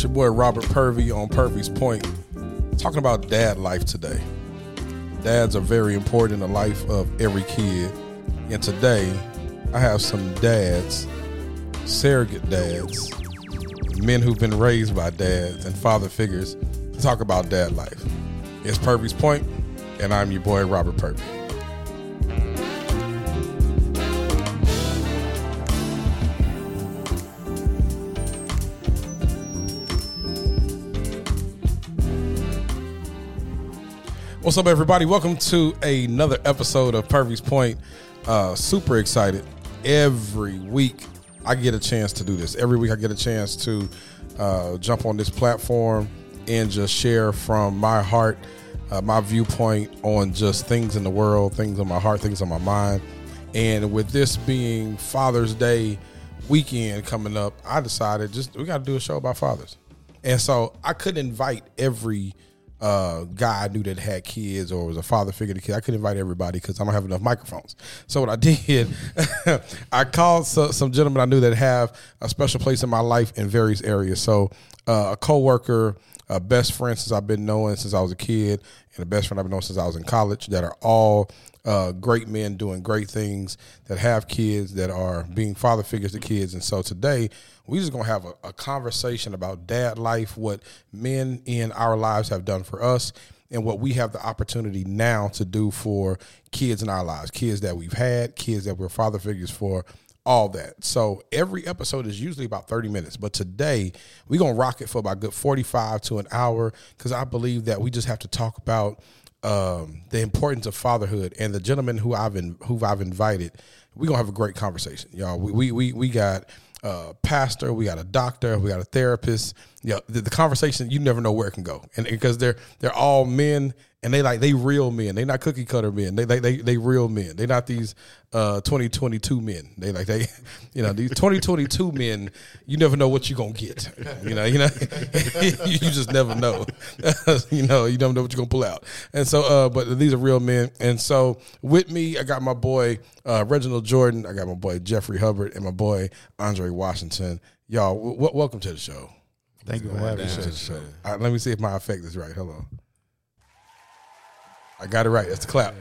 It's your boy Robert Purvey on Purvey's Point, talking about dad life today. Dads are very important in the life of every kid. And today, I have some dads, surrogate dads, men who've been raised by dads and father figures to talk about dad life. It's Purvey's Point, and I'm your boy Robert Purvey. What's up, everybody? Welcome to another episode of Purvey's Point. Uh, super excited. Every week, I get a chance to do this. Every week, I get a chance to uh, jump on this platform and just share from my heart, uh, my viewpoint on just things in the world, things on my heart, things on my mind. And with this being Father's Day weekend coming up, I decided just we got to do a show about fathers. And so I couldn't invite every uh, guy I knew that had kids or was a father figure to kids. I couldn't invite everybody because I don't have enough microphones. So what I did, I called so, some gentlemen I knew that have a special place in my life in various areas. So uh, a coworker, a best friend since I've been knowing since I was a kid, and a best friend I've been knowing since I was in college that are all uh, great men doing great things that have kids that are being father figures to kids. And so today we're just gonna have a, a conversation about dad life, what men in our lives have done for us, and what we have the opportunity now to do for kids in our lives, kids that we've had, kids that we're father figures for, all that. So every episode is usually about 30 minutes, but today we're gonna rock it for about good 45 to an hour because I believe that we just have to talk about um, the importance of fatherhood and the gentleman who I've in, who I've invited. We're gonna have a great conversation, y'all. We we we, we got a pastor, we got a doctor, we got a therapist. You know, the, the conversation you never know where it can go, and because they're they're all men and they like they real men. They not cookie cutter men. They they they, they real men. They not these uh 2022 men. They like they you know these 2022 men. You never know what you are gonna get. You know you know you just never know. you know you never know what you're gonna pull out. And so uh but these are real men. And so with me I got my boy uh, Reginald Jordan. I got my boy Jeffrey Hubbard and my boy Andre Washington. Y'all, w- welcome to the show. Thank you for having Welcome to the us. show. All right, let me see if my effect is right. Hold on. I got it right. That's the clap.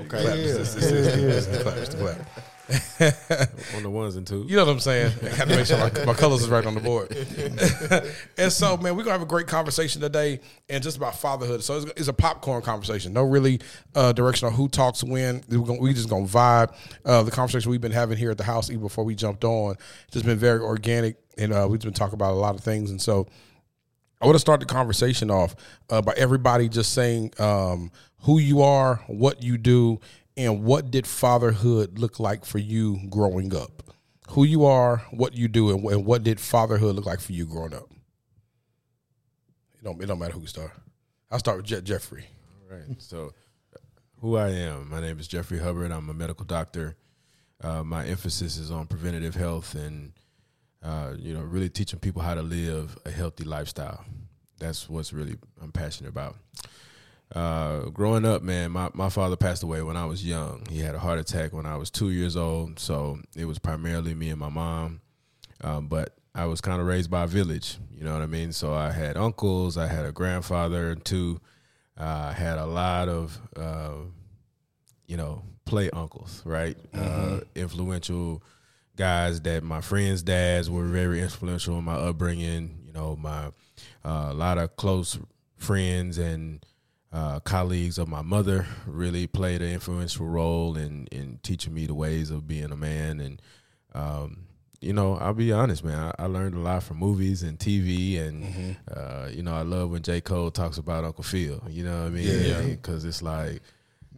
Okay. Clap. It's, it's, it's, it's, it's the clap. It's the clap. on the ones and twos. You know what I'm saying? I have to make sure my, my colors is right on the board. and so, man, we're gonna have a great conversation today, and just about fatherhood. So it's, it's a popcorn conversation. No really uh, direction on who talks when. We're gonna, we just gonna vibe. Uh, the conversation we've been having here at the house, even before we jumped on, just been very organic, and uh, we've been talking about a lot of things. And so, I want to start the conversation off uh, by everybody just saying um, who you are, what you do, and what did fatherhood look like for you growing up. Who you are, what you do, and, and what did fatherhood look like for you growing up. It don't, it don't matter who you start. I'll start with Je- Jeffrey. All right. So, who I am, my name is Jeffrey Hubbard. I'm a medical doctor. Uh, my emphasis is on preventative health and, uh, you know, really teaching people how to live a healthy lifestyle. That's what's really I'm passionate about. Uh, growing up, man, my, my father passed away when I was young. He had a heart attack when I was two years old. So it was primarily me and my mom. Um, but I was kind of raised by a village, you know what I mean? So I had uncles, I had a grandfather too. Uh, I had a lot of, uh, you know, play uncles, right? Uh, influential guys that my friends' dads were very influential in my upbringing. You know, my uh, a lot of close friends and uh, colleagues of my mother really played an influential role in in teaching me the ways of being a man. And um, you know, I'll be honest, man, I, I learned a lot from movies and TV, and uh, you know, I love when J Cole talks about Uncle Phil. You know what I mean? Yeah. because it's like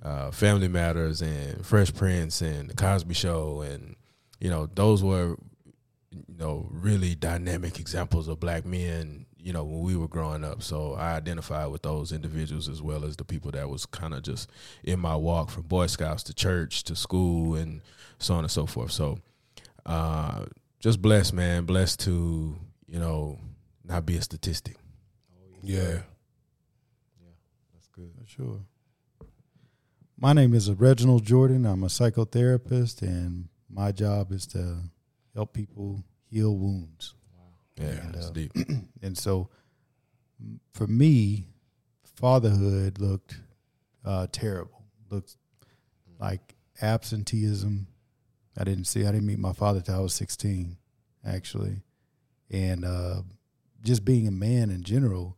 uh, Family Matters and Fresh Prince and The Cosby Show, and you know, those were you know really dynamic examples of black men. You know, when we were growing up, so I identified with those individuals as well as the people that was kind of just in my walk from Boy Scouts to church to school and so on and so forth. So, uh, just blessed, man. Blessed to you know not be a statistic. Yeah. Yeah, that's good. For sure. My name is Reginald Jordan. I'm a psychotherapist, and my job is to help people heal wounds. Yeah, And, it's uh, deep. and so for me, fatherhood looked uh, terrible. Looked like absenteeism. I didn't see. I didn't meet my father till I was sixteen, actually, and uh, just being a man in general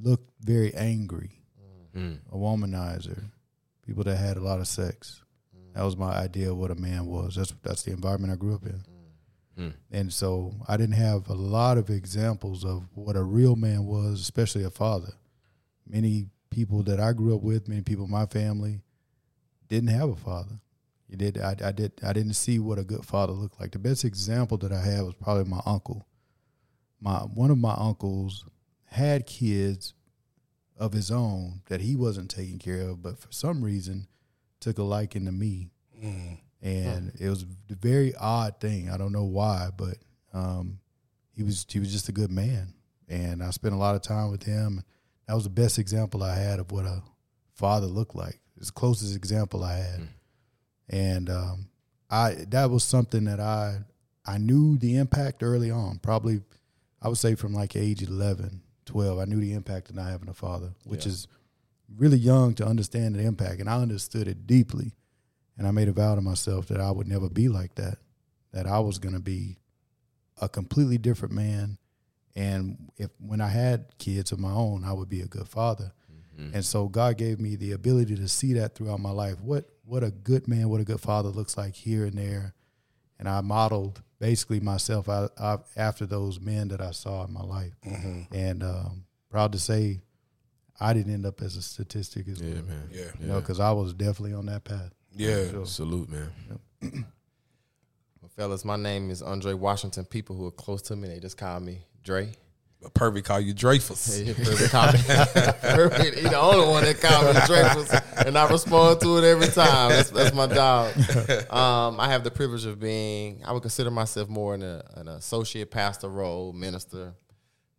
looked very angry. Mm. A womanizer, people that had a lot of sex. That was my idea of what a man was. That's that's the environment I grew up in. Mm. And so I didn't have a lot of examples of what a real man was, especially a father. Many people that I grew up with, many people in my family, didn't have a father. You did. I, I did. I didn't see what a good father looked like. The best example that I had was probably my uncle. My one of my uncles had kids of his own that he wasn't taking care of, but for some reason took a liking to me and it was a very odd thing. I don't know why, but um, he was he was just a good man, and I spent a lot of time with him. That was the best example I had of what a father looked like. It's the closest example I had, and um, I that was something that I I knew the impact early on. Probably, I would say from like age 11, 12, I knew the impact of not having a father, which Yeah. is really young to understand the impact, and I understood it deeply. And I made a vow to myself that I would never be like that, that I was going to be a completely different man. And if when I had kids of my own, I would be a good father. And so God gave me the ability to see that throughout my life. What what a good man, what a good father looks like here and there. And I modeled basically myself out, out after those men that I saw in my life. And um, proud to say, I didn't end up as a statistic as Yeah, well. man. Yeah. You know, because I was definitely on that path. Yeah. Sure. Salute, man. Well, fellas, my name is Andre Washington. People who are close to me, they just call me Dre. But Purvey call you Dreyfus. Hey, Perfect call me. Perfect. He the only one that call me Dreyfus, and I respond to it every time. That's, that's my dog. Um, I have the privilege of being. I would consider myself more in a, an associate pastor role, minister,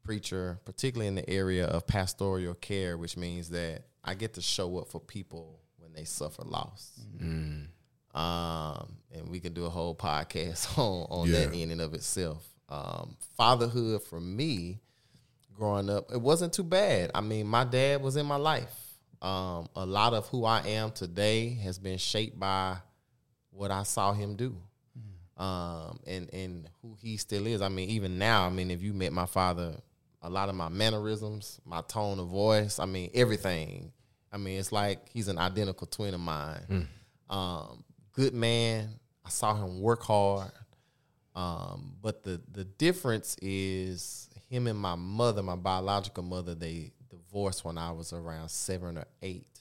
preacher, particularly in the area of pastoral care, which means that I get to show up for people when they suffer loss. Um, and we can do a whole podcast on, on that in and of itself. Um, fatherhood for me, growing up, it wasn't too bad. I mean, my dad was in my life. Um, a lot of who I am today has been shaped by what I saw him do. Um, and, and who he still is. I mean, even now, I mean, if you met my father, a lot of my mannerisms, my tone of voice, I mean, everything. I mean, it's like he's an identical twin of mine. Um, good man. I saw him work hard. Um, but the the difference is him and my mother, my biological mother, they divorced when I was around seven or eight.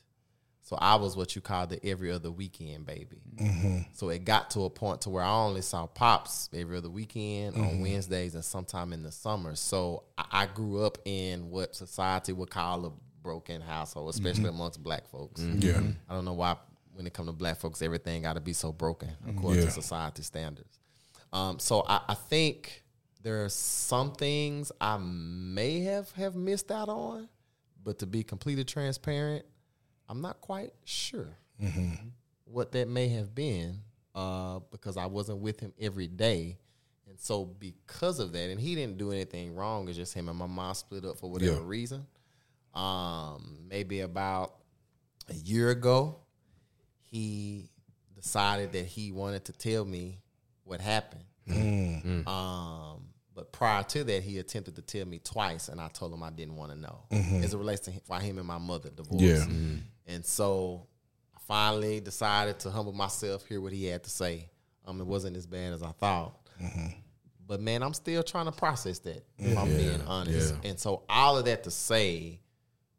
So I was what you call the every other weekend baby. Mm-hmm. So it got to a point to where I only saw pops every other weekend on mm-hmm. Wednesdays and sometime in the summer. So I, I grew up in what society would call a broken household, especially mm-hmm. amongst black folks. Yeah. I don't know why when it comes to black folks, everything got to be so broken according Yeah. to society standards. Um, so I, I think there are some things I may have have missed out on, but to be completely transparent, I'm not quite sure what that may have been uh, because I wasn't with him every day. And so because of that, and he didn't do anything wrong, it's just him and my mom split up for whatever Yeah. reason. Um, maybe about a year ago, he decided that he wanted to tell me what happened. Um, but prior to that, he attempted to tell me twice, and I told him I didn't want to know as it relates to him, why him and my mother divorced. Yeah. And so I finally decided to humble myself, hear what he had to say. Um, it wasn't as bad as I thought. But man, I'm still trying to process that, if I'm being honest. yeah. And so all of that to say,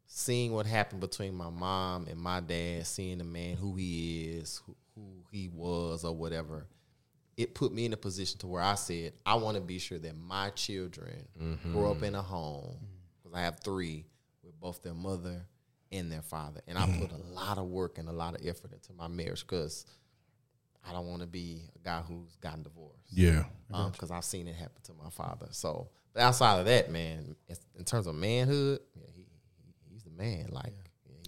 seeing what happened between my mom and my dad, seeing the man who he is, who, who he was, or whatever, it put me in a position to where I said, I want to be sure that my children grow up in a home, because I have three, with both their mother and their father. And I put a lot of work and a lot of effort into my marriage because I don't want to be a guy who's gotten divorced Yeah. because I've seen it happen to my father. So, but outside of that, man, it's- in terms of manhood, yeah, he, he- he's the man. Like,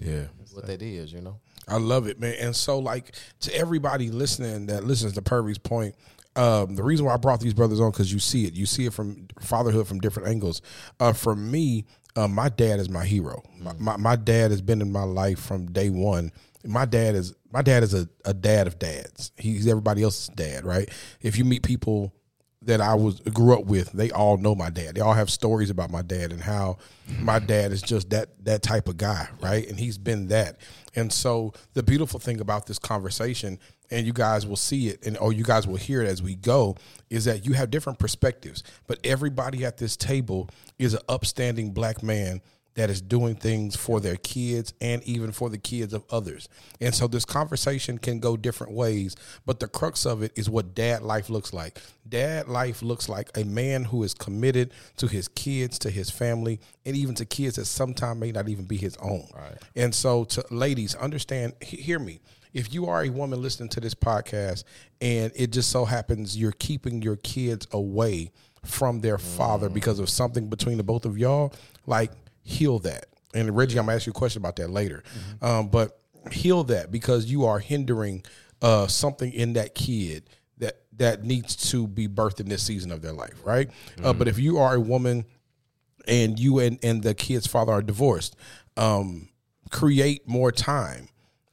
yeah, Yeah. that's what that is, you know. I love it, man. And so, like to everybody listening that listens to Purvey's point, um, the reason why I brought these brothers on because you see it, you see it from fatherhood from different angles. Uh, for me, uh, my dad is my hero. My, my, my dad has been in my life from day one. My dad is my dad is a, a dad of dads. He's everybody else's dad, right? If you meet people that I was grew up with, they all know my dad. They all have stories about my dad and how my dad is just that that type of guy, right? And he's been that. And so the beautiful thing about this conversation, and you guys will see it, and or you guys will hear it as we go, is that you have different perspectives, but everybody at this table is an upstanding black man that is doing things for their kids and even for the kids of others. And so this conversation can go different ways, but the crux of it is what dad life looks like. Dad life looks like a man who is committed to his kids, to his family, and even to kids that sometimes may not even be his own. Right. And so to ladies, understand, he- hear me. If you are a woman listening to this podcast and it just so happens you're keeping your kids away from their father because of something between the both of y'all, like heal that. And Reggie, I'm gonna ask you a question about that later. Um, but heal that because you are hindering uh, something in that kid that that needs to be birthed in this season of their life, right? Uh, but if you are a woman and you and, and the kid's father are divorced, um, create more time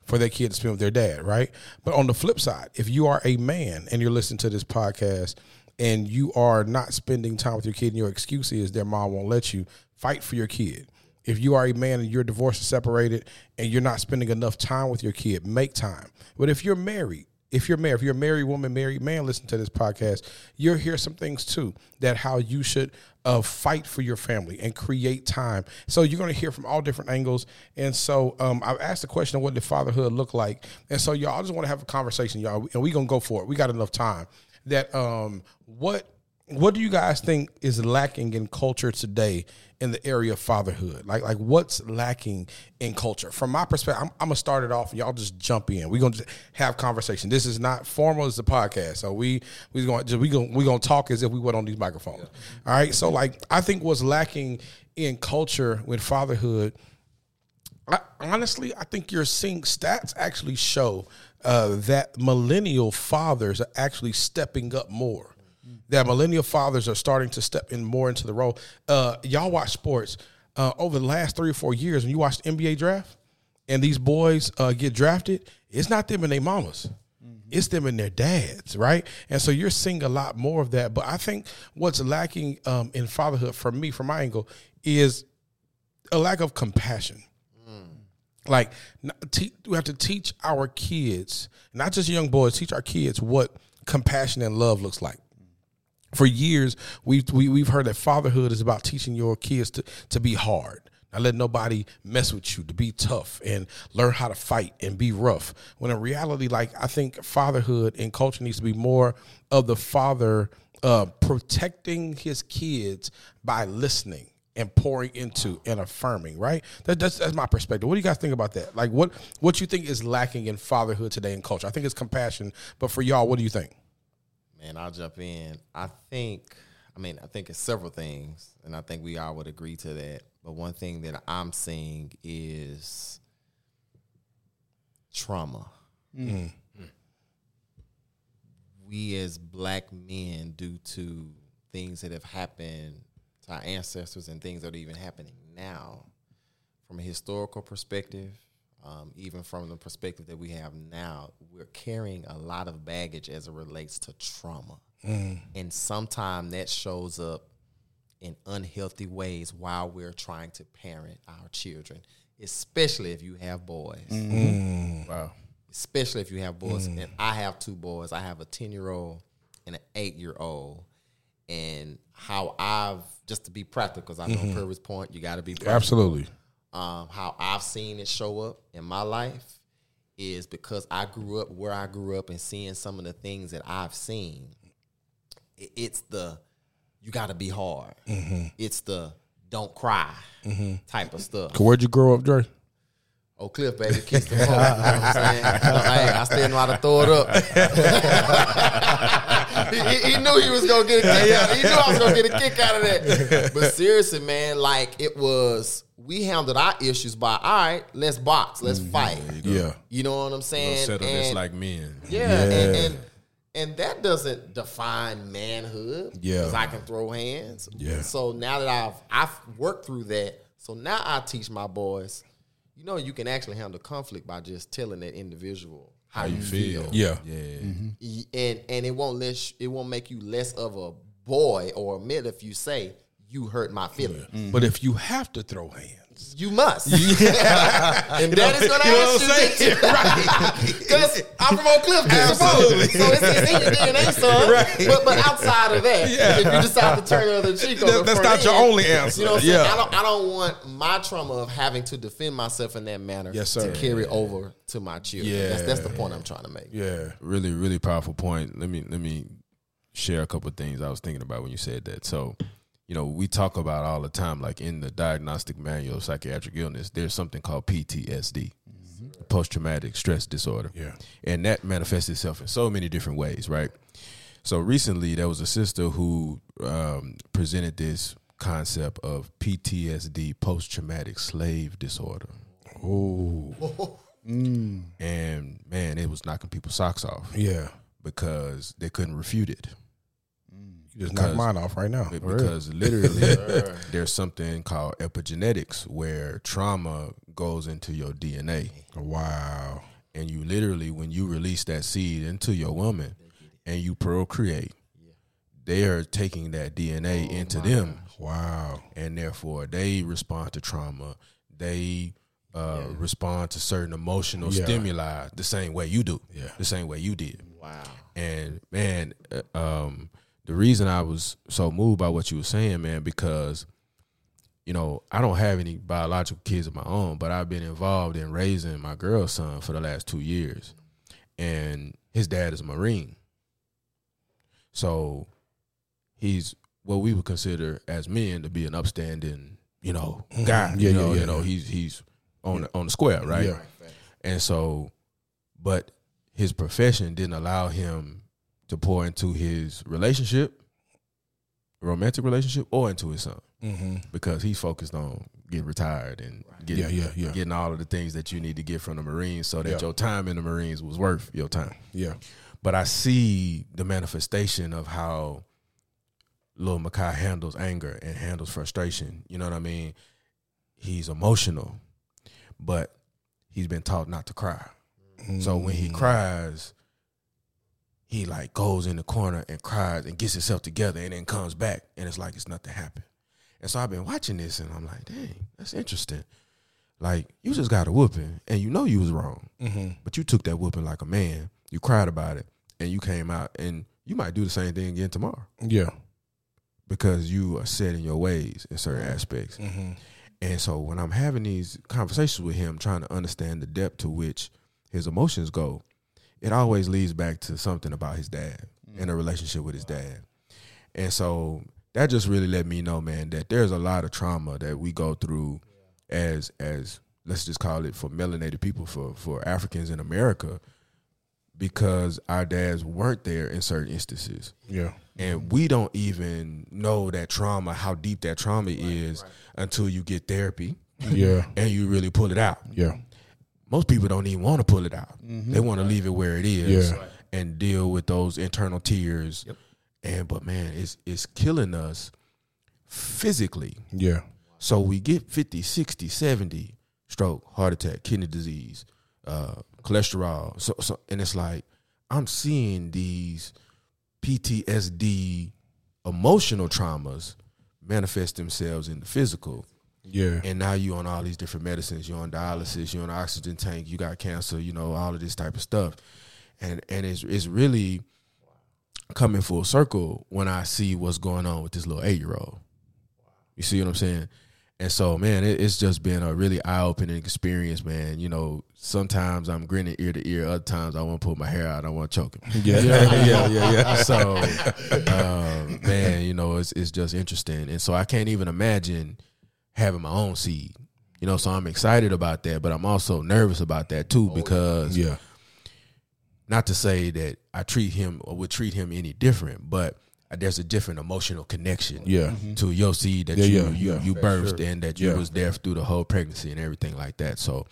for their kid to spend with their dad, right? But on the flip side, if you are a man and you're listening to this podcast and you are not spending time with your kid and your excuse is their mom won't let you, fight for your kid. If you are a man and you're divorced or separated and you're not spending enough time with your kid, make time. But if you're married, if you're married, if you're a married woman, married man, listen to this podcast. You'll hear some things too that how you should uh, fight for your family and create time. So you're going to hear from all different angles. And so um, I've asked the question of what did fatherhood look like. And so y'all just want to have a conversation, y'all, and we're gonna go for it. We got enough time. That um, what what do you guys think is lacking in culture today in the area of fatherhood? Like, like what's lacking in culture? From my perspective, I'm, I'm gonna start it off, and y'all just jump in. We're gonna just have conversation. This is not formal; it's a podcast, so we we going just we gonna we gonna talk as if we went on these microphones. All right. So, like, I think what's lacking in culture with fatherhood I, honestly, I think you're seeing stats actually show uh, that millennial fathers are actually stepping up more. That millennial fathers are starting to step in more into the role. Uh, y'all watch sports uh, over the last three or four years. When you watch the NBA draft and these boys uh, get drafted, it's not them and their mamas. It's them and their dads, right? And so you're seeing a lot more of that. But I think what's lacking um, in fatherhood, for me, from my angle, is a lack of compassion. Like te- we have to teach our kids, not just young boys, teach our kids what compassion and love looks like. For years, we've we, we've heard that fatherhood is about teaching your kids to, to be hard. Not let nobody mess with you, to be tough and learn how to fight and be rough. When in reality, like I think fatherhood and culture needs to be more of the father uh, protecting his kids by listening and pouring into and affirming, right? That, that's that's my perspective. What do you guys think about that? Like, what what you think is lacking in fatherhood today in culture? I think it's compassion, but for y'all, what do you think? Man, I'll jump in. I think, I mean, I think it's several things, and I think we all would agree to that. But one thing that I'm seeing is trauma. Mm. Mm. We as black men, due to things that have happened to our ancestors and things that are even happening now, from a historical perspective, um, even from the perspective that we have now, we're carrying a lot of baggage as it relates to trauma. Mm. And sometimes that shows up in unhealthy ways while we're trying to parent our children, especially if you have boys. Mm. Mm. Wow. Especially if you have boys. And I have two boys. I have a 10 year old and an eight year old. And how I've, just to be practical, because I know mm-hmm. Purvey's Point, you got to be practical Absolutely. Um, how I've seen it show up in my life is because I grew up where I grew up and seeing some of the things that I've seen. It's the you got to be hard. It's the don't cry type of stuff. Where'd you grow up, Dre? Oak Cliff, baby, kiss the floor. You know what I'm saying? hey, I still know how to throw it up. he, he- he knew he was gonna get a kick out. Of, He knew I was gonna get a kick out of that. But seriously, man, like it was. We handled our issues by all right. Let's box. Let's mm-hmm. fight. Yeah. You know what I'm saying? settle this like men. yeah, And, and And that doesn't define manhood. Yeah. Because I can throw hands. Yeah. So now that I've I've worked through that, so now I teach my boys, you know, you can actually handle conflict by just telling that individual how, you feel. Yeah. Yeah. Y- mm-hmm. and and it won't let it won't make you less of a boy or a man if you say you hurt my feelings. But if you have to throw hands, You must. and that is going to you know ask what I'm you, saying? right? Because I'm from Oak Cliff, absolutely. So it's, it's in your DNA, son. Right. But, but outside of that, Yeah. if you decide to turn the other cheek, That- that's not your only answer. You know what I'm saying? Yeah. I don't. I don't want my trauma of having to defend myself in that manner Yes, sir. to carry over to my children. That's, that's the point I'm trying to make. yeah, really really powerful point let me let me share a couple of things i was thinking about when you said that so you know we talk about all the time like in the diagnostic manual of psychiatric illness there's something called ptsd post-traumatic stress disorder. Yeah. and that manifests itself in so many different ways right? So recently there was a sister who um, presented this concept of ptsd post-traumatic slave disorder. Ooh, and man it was knocking people's socks off. Yeah. because they couldn't refute it. You just Because- mine off right now. Be- Because literally, there's something called epigenetics where trauma goes into your DNA. Wow. And you literally, when you release that seed into your woman and you procreate, they are taking that DNA into them. Wow. And therefore, they respond to trauma. They uh, respond to certain emotional Yeah. stimuli the same way you do. Yeah. The same way you did. Wow. And man, uh, um, the reason I was so moved by what you were saying, man, because you know I don't have any biological kids of my own, but I've been involved in raising my girl's son for the last two years, and his dad is a Marine, so he's what we would consider as men to be an upstanding, you know, mm-hmm. guy. Yeah, you yeah, know, yeah, you know, he's he's on the, on the square, right? Yeah. And so, but his profession didn't allow him to pour into his relationship, romantic relationship, or into his son Mm-hmm. because he's focused on getting retired and getting, Yeah, yeah, yeah. getting all of the things that you need to get from the Marines so that Yeah. your time in the Marines was worth your time. Yeah. But I see the manifestation of how Lil Makai handles anger and handles frustration. You know what I mean? He's emotional, but he's been taught not to cry. So when Mm. he cries, he like goes in the corner and cries and gets himself together and then comes back and it's like it's nothing happened. And so I've been watching this and I'm like, dang, that's interesting. Like you just got a whooping and you know you was wrong, Mm-hmm. but you took that whooping like a man. You cried about it and you came out and you might do the same thing again tomorrow Yeah. because you are set in your ways in certain aspects. Mm-hmm. And so when I'm having these conversations with him, trying to understand the depth to which his emotions go, it always leads back to something about his dad and a relationship with his dad. And so that just really let me know, man, that there's a lot of trauma that we go through as as let's just call it for melanated people, for for Africans in America, because our dads weren't there in certain instances Yeah. and we don't even know that trauma, how deep that trauma is, until you get therapy Yeah. and you really pull it out. Yeah. Most people don't even want to pull it out; they want to leave it where it is Yeah. and deal with those internal tears. And but man, it's it's killing us physically. Yeah. So we get 50, 60, 70 stroke, heart attack, kidney disease, uh, cholesterol. So, so and it's like I'm seeing these PTSD emotional traumas manifest themselves in the physical. Yeah. And now you on all these different medicines, you're on dialysis, you're on an oxygen tank, you got cancer, you know, all of this type of stuff. And and it's it's really coming full circle when I see what's going on with this little eight year old. You see what I'm saying? And so, man, it, it's just been a really eye opening experience, man. You know, sometimes I'm grinning ear to ear, other times I want to pull my hair out, I want to choke him. Yeah. yeah. Yeah. Yeah. So, um, man, you know, it's it's just interesting, and so I can't even imagine having my own seed. You know, so I'm excited about that, but I'm also nervous about that too oh, because Yeah. not to say that I treat him or would treat him any different, but there's a different emotional connection Yeah. Mm-hmm. to your seed that Yeah, you yeah, you, yeah. you birthed and that you Yeah. was there through the whole pregnancy and everything like that. So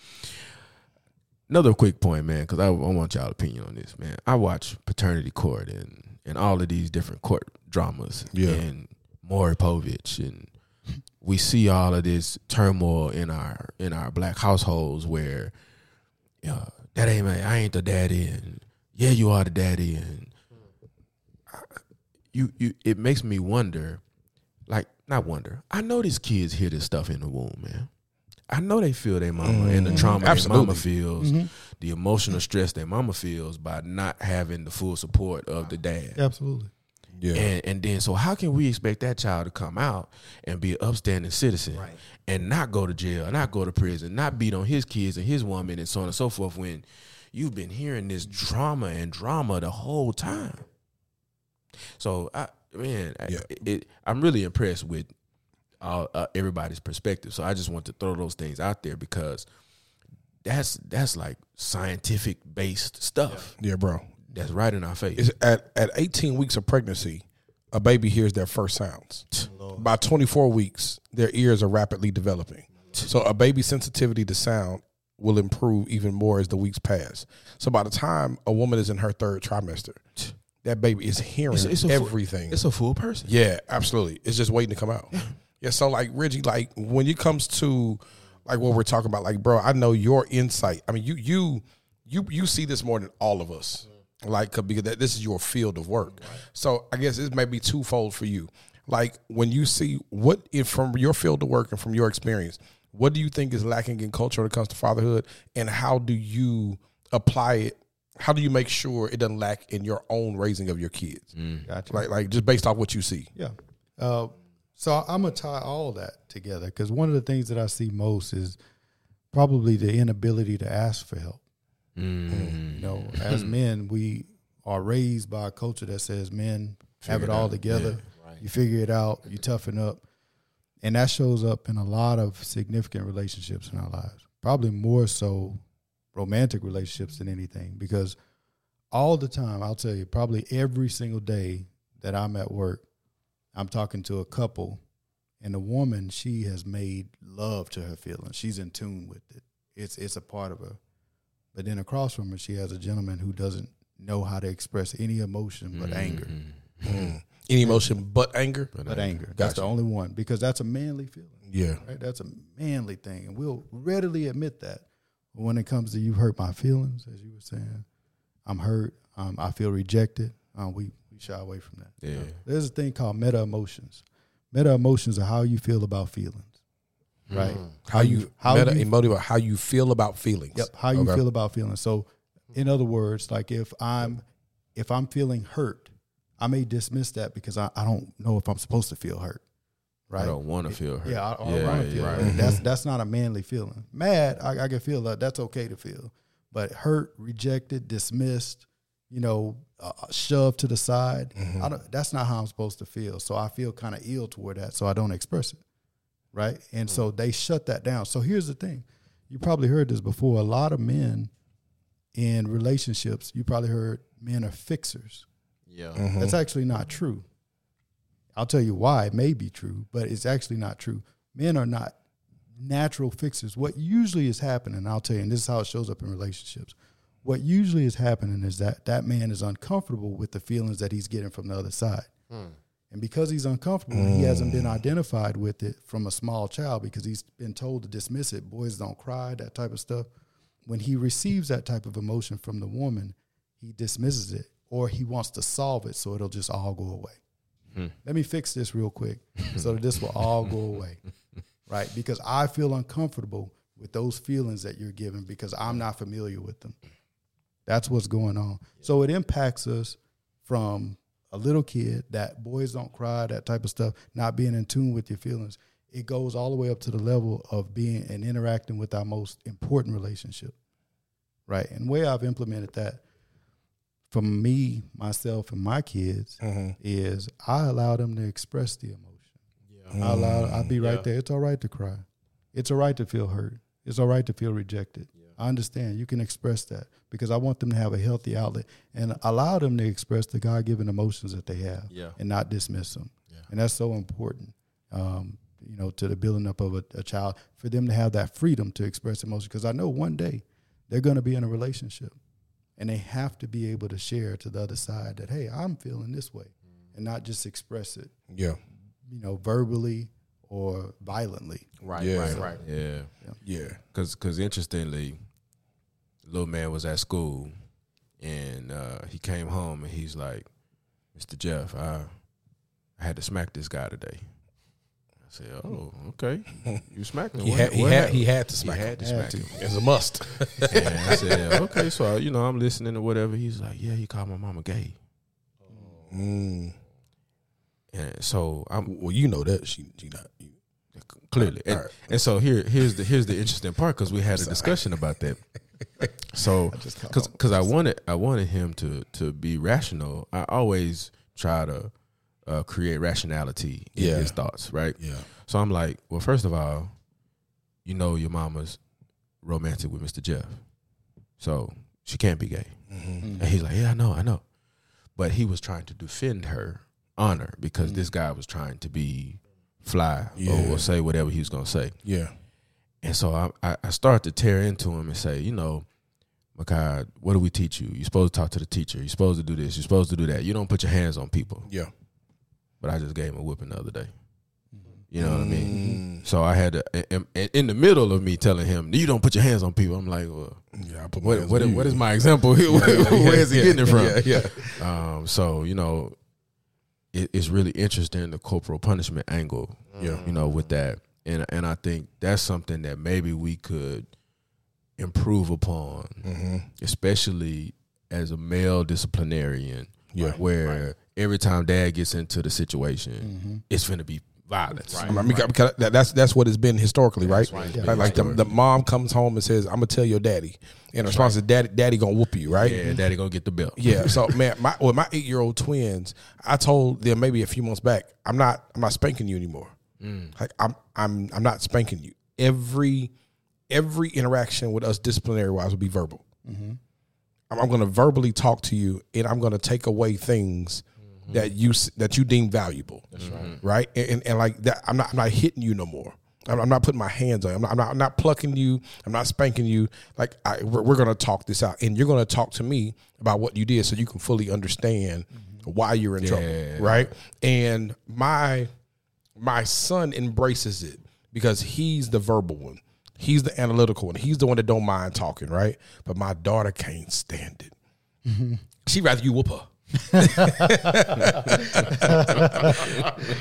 another quick point, man, because I, I want y'all opinion on this, man. I watch paternity court and and all of these different court dramas, Yeah. and Maury Povich, and we see all of this turmoil in our in our black households where, uh, that ain't my, I ain't the daddy, and yeah, you are the daddy, and I, you you it makes me wonder, like not wonder. I know these kids hear this stuff in the womb, man. I know they feel their mama and the trauma their mama feels, the emotional stress their mama feels by not having the full support of the dad. Absolutely. Yeah. And and then so how can we expect that child to come out and be an upstanding citizen and not go to jail, not go to prison, not beat on his kids and his woman and so on and so forth when you've been hearing this drama and drama the whole time. So I man, I- Yeah. it, it, I'm really impressed with all, uh, everybody's perspective. So I just want to throw those things out there because that's that's like scientific based stuff yeah, bro. That's right in our face. Is at at 18 weeks of pregnancy, a baby hears their first sounds. By 24 weeks, their ears are rapidly developing. So a baby's sensitivity to sound will improve even more as the weeks pass. So by the time a woman is in her third trimester, that baby is hearing It's it's a full- everything. It's a full person. Yeah, absolutely. It's just waiting to come out. Yeah. so like Reggie, like when it comes to like what we're talking about, like bro, I know your insight. I mean, you you you you see this more than all of us. Like 'cause- because that, this is your field of work. So I guess this may be twofold for you. Like when you see what if from your field of work and from your experience, what do you think is lacking in culture when it comes to fatherhood, and how do you apply it? How do you make sure it doesn't lack in your own raising of your kids? Gotcha. Like like just based off what you see. Yeah. Uh, so I'm gonna tie all that together because one of the things that I see most is probably the inability to ask for help. You know, as men, we are raised by a culture that says men have it all together. You figure it out. You toughen up, and that shows up in a lot of significant relationships in our lives. Probably more so romantic relationships than anything because all the time, I'll tell you, probably every single day that I'm at work, I'm talking to a couple, and the woman she has made love to her feelings. She's in tune with it. It's it's a part of her. But then across from her, she has a gentleman who doesn't know how to express any emotion but anger. Mm. Any emotion but anger. But anger. That's the only one because that's a manly feeling. Yeah. Right? That's a manly thing, and we'll readily admit that. But when it comes to you hurt my feelings, as you were saying, I'm hurt. Um, I feel rejected. Um, we we shy away from that. Yeah. There's a thing called meta emotions. Meta emotions are how you feel about feelings, right? Mm. How you how meta you- emotive how you feel about feelings. Yep. How you Okay. feel about feelings. So, in other words, like if I'm if I'm feeling hurt, I may dismiss that because I, I don't know if I'm supposed to feel hurt. Right. I don't want to feel hurt. Yeah, I, I Yeah, want to feel right. hurt. That's mm-hmm. that's not a manly feeling. Mad, I, I can feel that. That's okay to feel, but hurt, rejected, dismissed, you know, uh, uh shoved to the side. I mm-hmm. don't, that's not how I'm supposed to feel. So I feel kind of ill toward that. So I don't express it, right? And so mm. they shut that down. So here's the thing: you probably heard this before. A lot of men in relationships, you probably heard men are fixers. Yeah. Mm-hmm. That's actually not true. I'll tell you why it may be true, but it's actually not true. Men are not natural fixers. What usually is happening, I'll tell you, and this is how it shows up in relationships. What usually is happening is that that man is uncomfortable with the feelings that he's getting from the other side. Hmm. And because he's uncomfortable, he hasn't been mm. identified with it from a small child because he's been told to dismiss it. Boys don't cry, that type of stuff. When he receives that type of emotion from the woman, he dismisses it or he wants to solve it so it'll just all go away. Hmm. Let me fix this real quick so that this will all go away. Right? Because I feel uncomfortable with those feelings that you're giving because I'm not familiar with them. That's what's going on. So it impacts us from a little kid that boys don't cry, that type of stuff, not being in tune with your feelings. It goes all the way up to the level of being and interacting with our most important relationship. Right. And the way I've implemented that for me, myself, and my kids mm-hmm. is I allow them to express the emotion. I allow I'll be mm-hmm. right there. It's all right to cry. It's all right to feel hurt. It's all right to feel rejected. I understand. You can express that because I want them to have a healthy outlet and allow them to express the God given emotions that they have Yeah. and not dismiss them. And that's so important, um, you know, to the building up of a, a child for them to have that freedom to express emotion. Because I know one day they're going to be in a relationship, and they have to be able to share to the other side that hey, I'm feeling this way, and not just express it, Yeah. you know, verbally or violently. Right, Yeah. right, right. Yeah. Yeah. Cause, cause interestingly, little man was at school, and uh, he came home and he's like, "Mr. Jeff, I, I had to smack this guy today." I said, "Oh, okay, you smacked him. He What- had he had he had to smack He him. had to Had smack to. him. It's a must. And I said, "Okay, so you know, I'm listening or whatever." He's like, "Yeah, he called my mama gay." mm. And so I'm Well, you know that she she not. You, clearly, and, right. and so here here's the here's the interesting part because we had a discussion about that. So because because I wanted I wanted him to to be rational. I always try to uh, create rationality in Yeah. his thoughts, right? yeah. So I'm like, well, first of all, you know your mama's romantic with Mr. Jeff, so she can't be gay. Mm-hmm. And he's like, yeah, I know, I know, but he was trying to defend her honor because this guy was trying to be fly Yeah. or, or say whatever he was gonna say. Yeah. And so I, I, started to tear into him and say, you know, Makai, what do we teach you? You're supposed to talk to the teacher. You're supposed to do this. You're supposed to do that. You don't put your hands on people. Yeah. But I just gave him a whipping the other day. You know what I Mm. mean? So I had to, in, in- the middle of me telling him, you don't put your hands on people. I'm like, well, Yeah. I put what, what, what is my example here? Where is he getting it from? Yeah. yeah. Um, so, you know, it, it's really interesting the corporal punishment angle Yeah. you know, with that. And and I think that's something that maybe we could improve upon, Mm-hmm. especially as a male disciplinarian. Yeah. Where every time dad gets into the situation, it's gonna be violence. I mean, because that's that's what it's been historically, right? right. Yeah. Like, like the, the mom comes home and says, "I'm gonna tell your daddy," and the response is, "Daddy, daddy gonna whoop you," right? Yeah, daddy gonna get the belt. Yeah. So man, my with my eight year old twins, I told them maybe a few months back, I'm not I'm not spanking you anymore. Mm. Like I'm I'm I'm not spanking you. Every every interaction with us disciplinary wise will be verbal. Mm-hmm. I'm, I'm going to verbally talk to you, and I'm going to take away things mm-hmm. that you that you deem valuable. That's right. Mm-hmm. Right. And, and, and like that, I'm not I'm not hitting you no more. I'm, I'm not putting my hands on you. I'm not, I'm not I'm not plucking you. I'm not spanking you. Like I, we're, we're going to talk this out, and you're going to talk to me about what you did, so you can fully understand why you're in Yeah. trouble. Right. And my my son embraces it because he's the verbal one. He's the analytical one. He's the one that don't mind talking, right? But my daughter can't stand it. She rather you whoop her.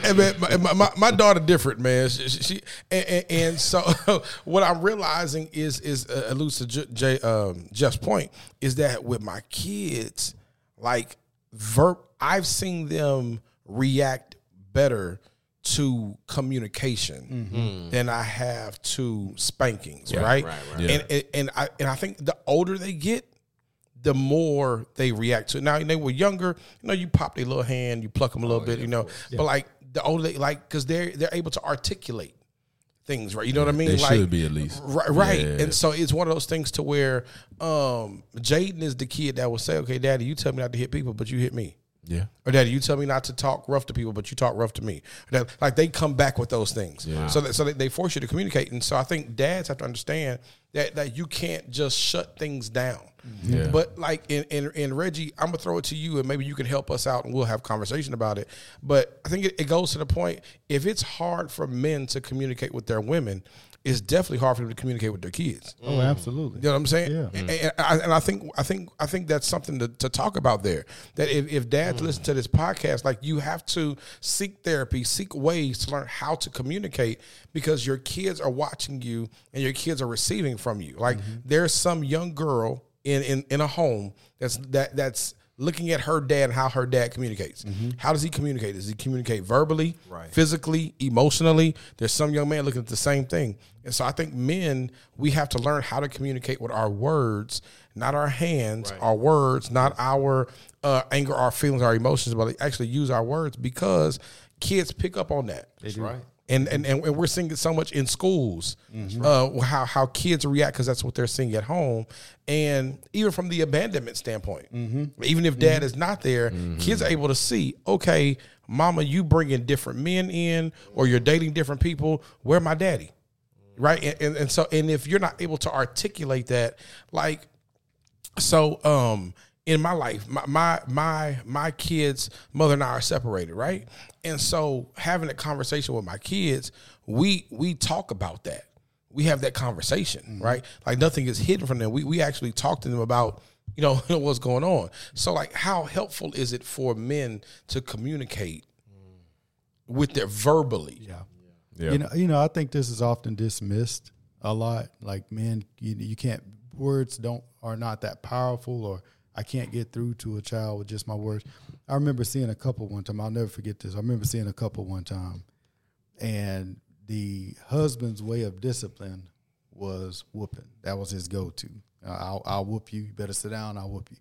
and man, my, my, my, daughter different, man. She, she, she- and, and, and so what I'm realizing is is uh, alludes to J, J, um, Jeff's point is that with my kids, like verb, I've seen them react better to communication than I have to spankings, right? right, right. Yeah. And, and and I and I think the older they get, the more they react to it. Now, they were younger, you know, you pop their little hand, you pluck them a little bit, you know. But like the older they like, because they're they're able to articulate things, right? You know what I mean? They like, should be at least. Right, right. Yeah. And so it's one of those things to where um Jaden is the kid that will say, "Okay, Daddy, you tell me not to hit people, but you hit me." Yeah. Or daddy, you tell me not to talk rough to people, but you talk rough to me. That, like they come back with those things. Yeah. So that, so they, force you to communicate. And so I think dads have to understand that that you can't just shut things down. Mm-hmm. Yeah. But like in, in in Reggie, I'm gonna throw it to you, and maybe you can help us out, and we'll have conversation about it. But I think it, it goes to the point: if it's hard for men to communicate with their women, it's definitely hard for them to communicate with their kids. Oh, mm. absolutely. You know what I'm saying? Yeah. And, and I, and I think I think I think that's something to, to talk about there. That if, if dads mm. listen to this podcast, like you have to seek therapy, seek ways to learn how to communicate because your kids are watching you and your kids are receiving from you. Like mm-hmm. there's some young girl in, in, in a home that's that that's looking at her dad and how her dad communicates. How does he communicate? Does he communicate verbally, physically, emotionally? There's some young man looking at the same thing. And so I think men, we have to learn how to communicate with our words, not our hands, our words, not our uh, anger, our feelings, our emotions, but actually use our words because kids pick up on that. That's right. And, and and we're seeing it so much in schools, uh, how how kids react because that's what they're seeing at home, and even from the abandonment standpoint, even if dad is not there, kids are able to see, okay, mama, you bringing different men in, or you're dating different people. Where my daddy? right? And, and and so and if you're not able to articulate that, like, so um in my life, my my my my kids' mother and I are separated, right? And so having a conversation with my kids, we we talk about that. We have that conversation, mm-hmm. right? Like nothing is hidden from them. We we actually talk to them about you know what's going on. So like, how helpful is it for men to communicate with their verbally? Yeah. Yeah. You know, you know, I think this is often dismissed a lot. Like men, you, you can't words don't are not that powerful, or I can't get through to a child with just my words. I remember seeing a couple one time. I'll never forget this. I remember seeing a couple one time, and the husband's way of discipline was whooping. That was his go-to. Uh, I'll, I'll whoop you. You better sit down. I'll whoop you.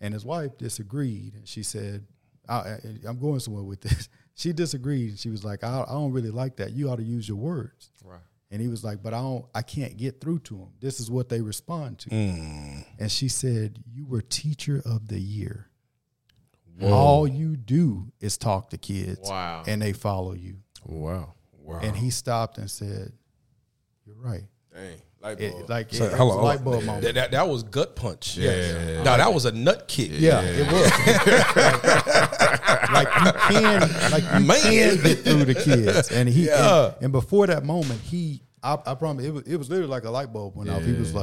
And his wife disagreed, and she said, I, "I'm going somewhere with this." She disagreed. She was like, I, "I don't really like that. You ought to use your words." Right. And he was like, "But I don't. I can't get through to them. This is what they respond to." Mm. And she said, "You were teacher of the year. All you do is talk to kids, Wow. and they follow you." wow. Wow. And he stopped and said, "You're right." Dang. Light It, like So, it, it hold was on, a light bulb moment. That, that, that was gut punch. Yeah. No, that was a nut kick. Yeah, it was. like you can, like you Man. can get through the kids, and he, Yeah. and, and before that moment, he, I, I promise, it was, it was literally like a light bulb went off. He was Yeah.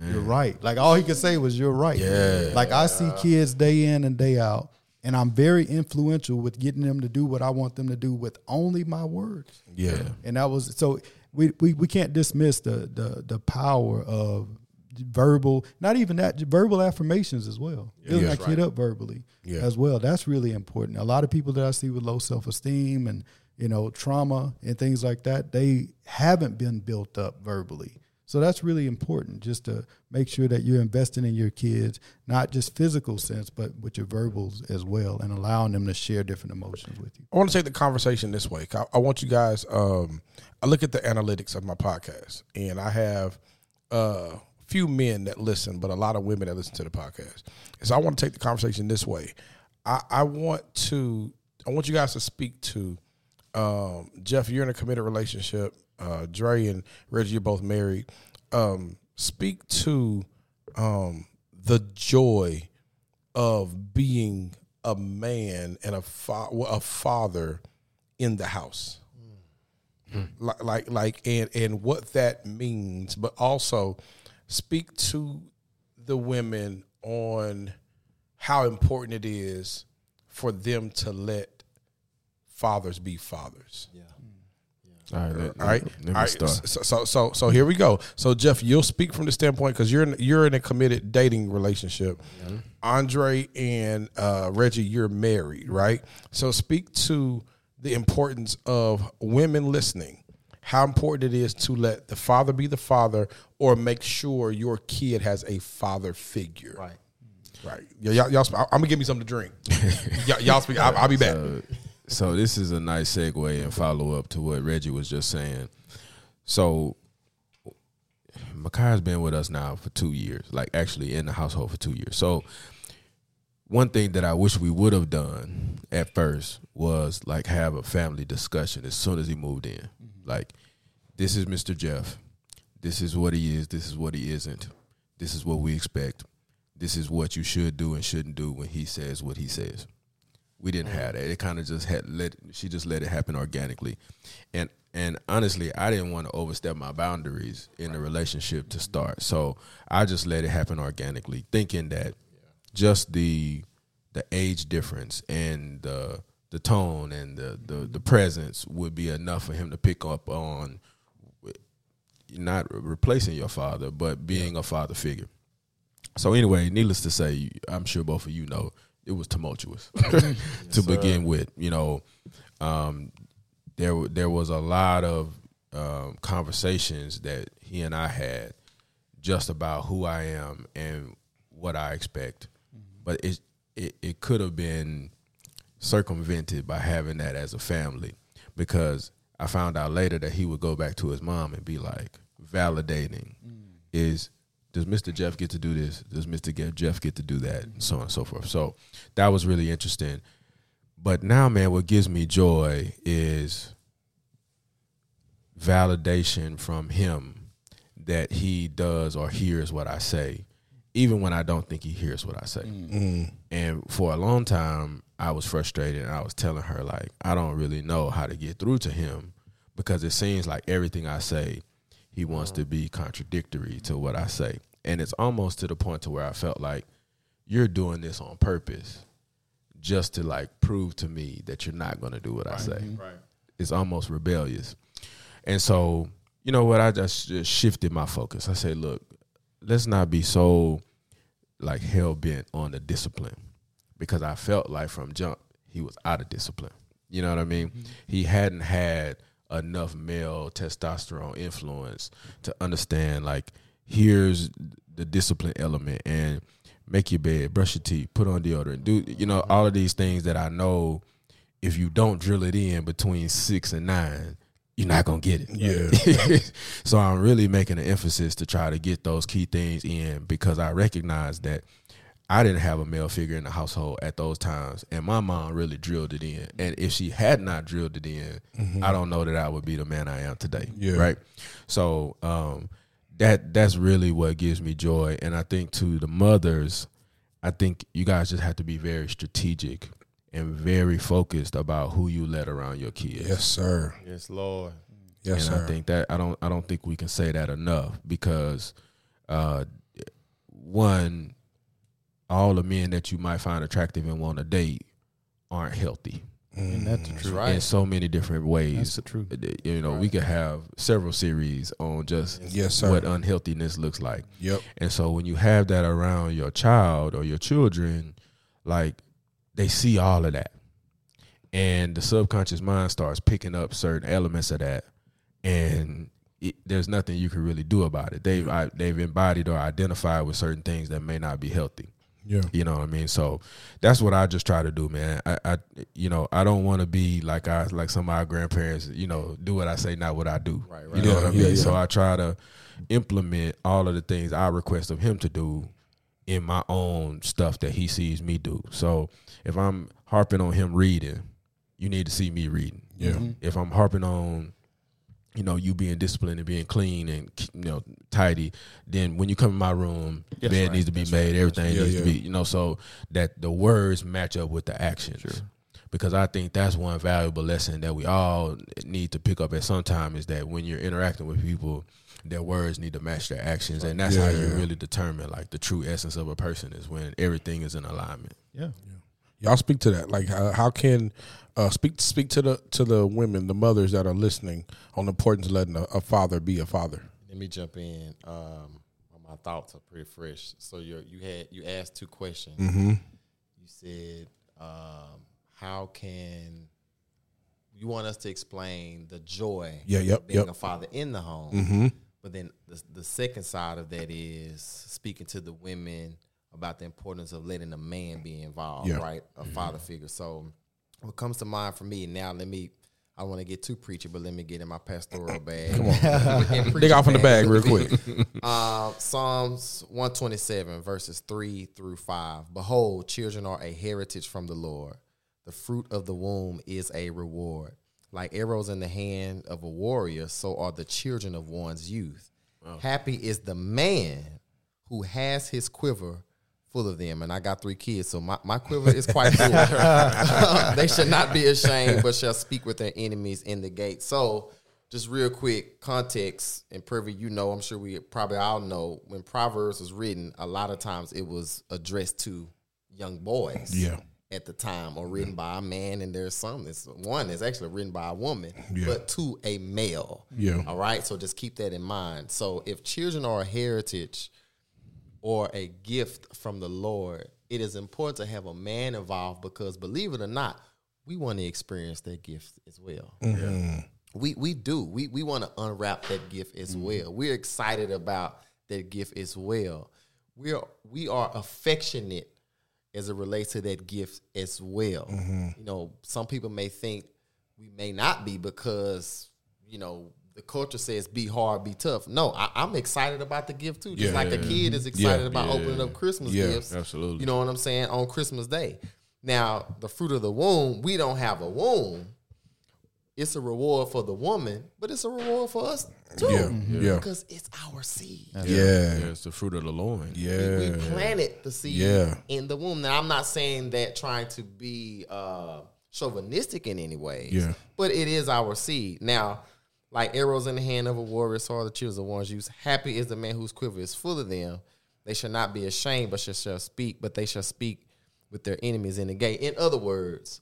Like, "You're right." Like all he could say was, "You're right." Yeah. Like I see kids day in and day out, and I'm very influential with getting them to do what I want them to do with only my words. Yeah. And that was so we, we, we can't dismiss the, the the power of verbal, not even that verbal affirmations as well. Building Yeah. that kid up verbally Yeah. as well. That's really important. A lot of people that I see with low self esteem and you know trauma and things like that, they haven't been built up verbally. So that's really important, just to make sure that you're investing in your kids, not just physical sense, but with your verbals as well, and allowing them to share different emotions with you. I want to take the conversation this way. I, I want you guys. Um, I look at the analytics of my podcast, and I have a few men that listen, but a lot of women that listen to the podcast. So I want to take the conversation this way. I, I want to. I want you guys to speak to um, Jeff. You're in a committed relationship. Uh, Dre and Reggie, you're both married. Um, speak to um, the joy of being a man and a fa- a father in the house. Like, like like and and what that means but also speak to the women on how important it is for them to let fathers be fathers All right. Let, all right, Let me all right. start. So, so, so, so here we go. So, Jeff, you'll speak from the standpoint because you're in, you're in a committed dating relationship. Andre and uh, Reggie, you're married, right? So, speak to the importance of women listening. How important it is to let the father be the father, or make sure your kid has a father figure. Right. Right. Yeah, y'all, y'all I'm gonna give me something to drink. y'all, y'all speak. I'll, I'll be back. So, so this is a nice segue and follow up to what Reggie was just saying. So Makai's been with us now for two years, like actually in the household for two years. So one thing that I wish we would have done at first was like have a family discussion as soon as he moved in. Mm-hmm. Like, this is Mr. Jeff. This is what he is. This is what he isn't. This is what we expect. This is what you should do and shouldn't do when he says what he says. We didn't mm-hmm. have that. It kind of just had let she just let it happen organically, and and honestly, I didn't want to overstep my boundaries in the relationship to start. So I just let it happen organically, thinking that just the the age difference and the the tone and the the, mm-hmm. the presence would be enough for him to pick up on not replacing your father, but being a father figure. So anyway, needless to say, I'm sure both of you know it was tumultuous to begin with. You know, um, there there was a lot of um, conversations that he and I had just about who I am and what I expect, but it it, it could have been circumvented by having that as a family because I found out later that he would go back to his mom and be like validating is does Mr. Jeff get to do this? Does Mr. Jeff get to do that? And so on and so forth. So that was really interesting. But now, man, what gives me joy is validation from him that he does or hears what I say, even when I don't think he hears what I say. Mm. Mm. And for a long time, I was frustrated and I was telling her, like, I don't really know how to get through to him because it seems like everything I say, he wants to be contradictory to what I say. And it's almost to the point to where I felt like you're doing this on purpose just to like prove to me that you're not going to do what I say. Mm-hmm. Right. It's almost rebellious. And so, you know what? I just, just shifted my focus. I said, look, let's not be so like hell bent on the discipline because I felt like from jump he was out of discipline. You know what I mean? Mm-hmm. He hadn't had enough male testosterone influence to understand like here's the discipline element and make your bed, brush your teeth, put on deodorant, do you know all of these things that I know if you don't drill it in between six and nine, you're not gonna get it. Yeah. so I'm really making an emphasis to try to get those key things in because I recognize that I didn't have a male figure in the household at those times, and my mom really drilled it in. And if she had not drilled it in, I don't know that I would be the man I am today. Yeah. Right. So um, that that's really what gives me joy, and I think to the mothers, I think you guys just have to be very strategic and very focused about who you let around your kids. Yes, sir. Yes, Lord. Yes, and sir. I think that I don't I don't think we can say that enough because uh one all the men that you might find attractive and want to date aren't healthy And that's the mm, truth. right. in so many different That's ways. the truth. Uh, you know, we could have several series on just Yes, what unhealthiness looks like. Yep. And so when you have that around your child or your children, like they see all of that. And the subconscious mind starts picking up certain elements of that. And it, there's nothing you can really do about it. They've I, they've embodied or identified with certain things that may not be healthy. Yeah. You know what I mean? So that's what I just try to do, man. I, I you know, I don't want to be like I like some of our grandparents, you know, do what I say, not what I do. Right, right. You know Yeah, what I mean? yeah, yeah. So I try to implement all of the things I request of him to do in my own stuff that he sees me do. So if I'm harping on him reading, you need to see me reading. Yeah. If I'm harping on you know, you being disciplined and being clean and you know tidy. Then when you come in my room, That's bed right. needs to be That's made. right. Everything Yeah, needs yeah. to be, you know, so that the words match up with the actions. Because I think that's one valuable lesson that we all need to pick up at some time is that when you're interacting with people, their words need to match their actions, and that's how Yeah, you yeah. really determine like the true essence of a person is when everything is in alignment. Yeah. Y'all speak to that. Like, how, how can uh, speak speak to the to the women, the mothers that are listening on the importance of letting a, a father be a father. Let me jump in. Um, my thoughts are pretty fresh. So you you had you asked two questions. Mm-hmm. You said, um, "How can you want us to explain the joy Yeah, yep, of being yep. a father in the home?" Mm-hmm. But then the, the second side of that is speaking to the women about the importance of letting a man be involved, Yeah. right? A father figure. So what comes to mind for me now, let me I want to get too preachy, but let me get in my pastoral bag. Come on. Dig off in the bag real quick. Uh, Psalms 127, verses 3 through 5. Behold, children are a heritage from the Lord. The fruit of the womb is a reward. Like arrows in the hand of a warrior, so are the children of one's youth. Happy is the man who has his quiver full of them. And I got three kids, so my, my quiver is quite full. they should not be ashamed, but shall speak with their enemies in the gate. So, just real quick context and privy, you know, I'm sure we probably all know when Proverbs was written, a lot of times it was addressed to young boys. Yeah. At the time, or written by a man, and there's some that's one that's actually written by a woman, Yeah. but to a male. Yeah. All right. So just keep that in mind. So if children are a heritage or a gift from the Lord, it is important to have a man involved because believe it or not, we want to experience that gift as well. Mm-hmm. We we do. We we want to unwrap that gift as mm-hmm. well. We're excited about that gift as well. We are we are affectionate as it relates to that gift as well. Mm-hmm. You know, some people may think we may not be because you know the culture says be hard, be tough. No, I, I'm excited about the gift too. Just Yeah. like a kid is excited Yeah. about Yeah. opening up Christmas Yeah. gifts. Absolutely. You know what I'm saying on Christmas Day. Now, the fruit of the womb, we don't have a womb, it's a reward for the woman, but it's a reward for us too. Yeah, yeah. Because it's our seed. Yeah. Yeah, it's the fruit of the loin. Yeah. We, we planted the seed Yeah. in the womb. Now, I'm not saying that trying to be uh, chauvinistic in any way. Yeah. But it is our seed. Now, like arrows in the hand of a warrior, so are the children of ones used. Happy is the man whose quiver is full of them. They shall not be ashamed, but shall, shall speak, but they shall speak with their enemies in the gate. In other words,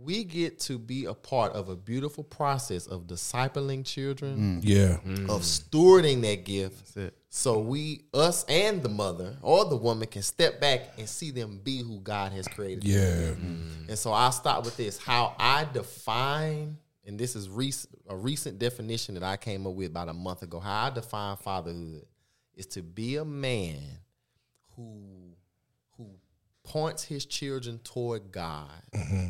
we get to be a part of a beautiful process of discipling children, mm, Yeah. Mm. of stewarding that gift. it. So we, us and the mother or the woman can step back and see them be who God has created. them to Yeah. be. And so I'll start with this. How I define, and this is recent, a recent definition that I came up with about a month ago. How I define fatherhood is to be a man who who points his children toward God, mm-hmm.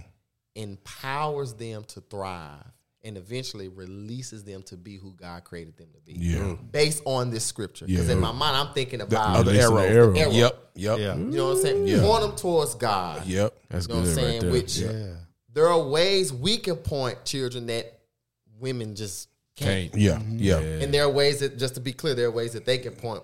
empowers them to thrive, and eventually releases them to be who God created them to be. Yeah. Based on this scripture. Because Yeah. in my mind, I'm thinking about the Releasing arrow. the arrow. arrow. Yep. Yep. Yeah. you know what I'm saying? Yeah. Point them towards God. Yep. That's You know what good I'm saying? right there. Which Yeah. There are ways we can point children that women just can't. Can't. Yeah. Yeah. And there are ways that, just to be clear, there are ways that they can point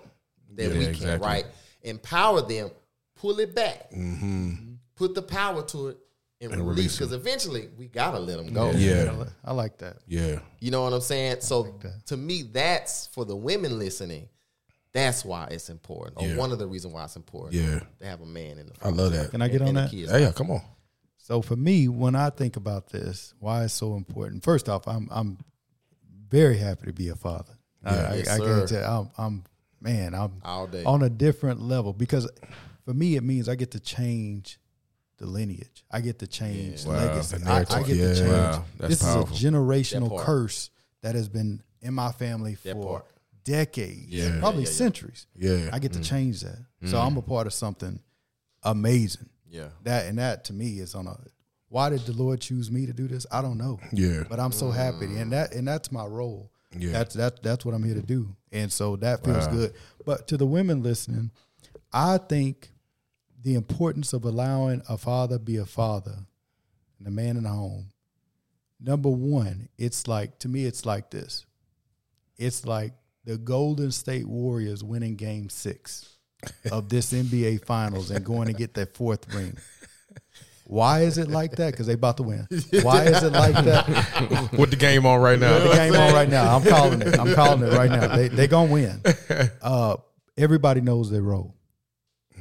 that Yeah, we can't, exactly. right? Empower them, pull it back, Mm-hmm. put the power to it, and, And release. release Because eventually we gotta let them go. I Yeah. I like that. Yeah. You know what I'm saying? So that. to me, that's for the women listening. That's why it's important, or Yeah. one of the reasons why it's important. Yeah. to have a man in the. I love that. Can I get and on the that? kids. Yeah. Yeah. Come on. So for me, when I think about this, why it's so important. First off, I'm I'm very happy to be a father. Ah, I, I, Yes, I sir. can tell. I'm, I'm man. I'm All day. on a different level because for me it means I get to change the lineage. I get to change Wow, legacy. the I, I narrative. get to change. Wow, this powerful. is a generational That curse that has been in my family That for part. decades, Yeah. probably Yeah, yeah, yeah. centuries. Yeah. I get to change that. So I'm a part of something amazing. Yeah. That and that to me is on a. Why did the Lord choose me to do this? I don't know. Yeah. But I'm so happy, and that and that's my role. Yeah. That's that that's what I'm here to do, and so that feels good. But to the women listening, I think the importance of allowing a father be a father, and a man in the home. Number one, it's like to me, it's like this. It's like the Golden State Warriors winning Game Six of this NBA Finals and going to get that fourth ring. Why is it like that? Because they about to win. Why is it like that? With the game on right now. the game on right now. I'm calling it. I'm calling it right now. They they gonna win. Uh, everybody knows their role.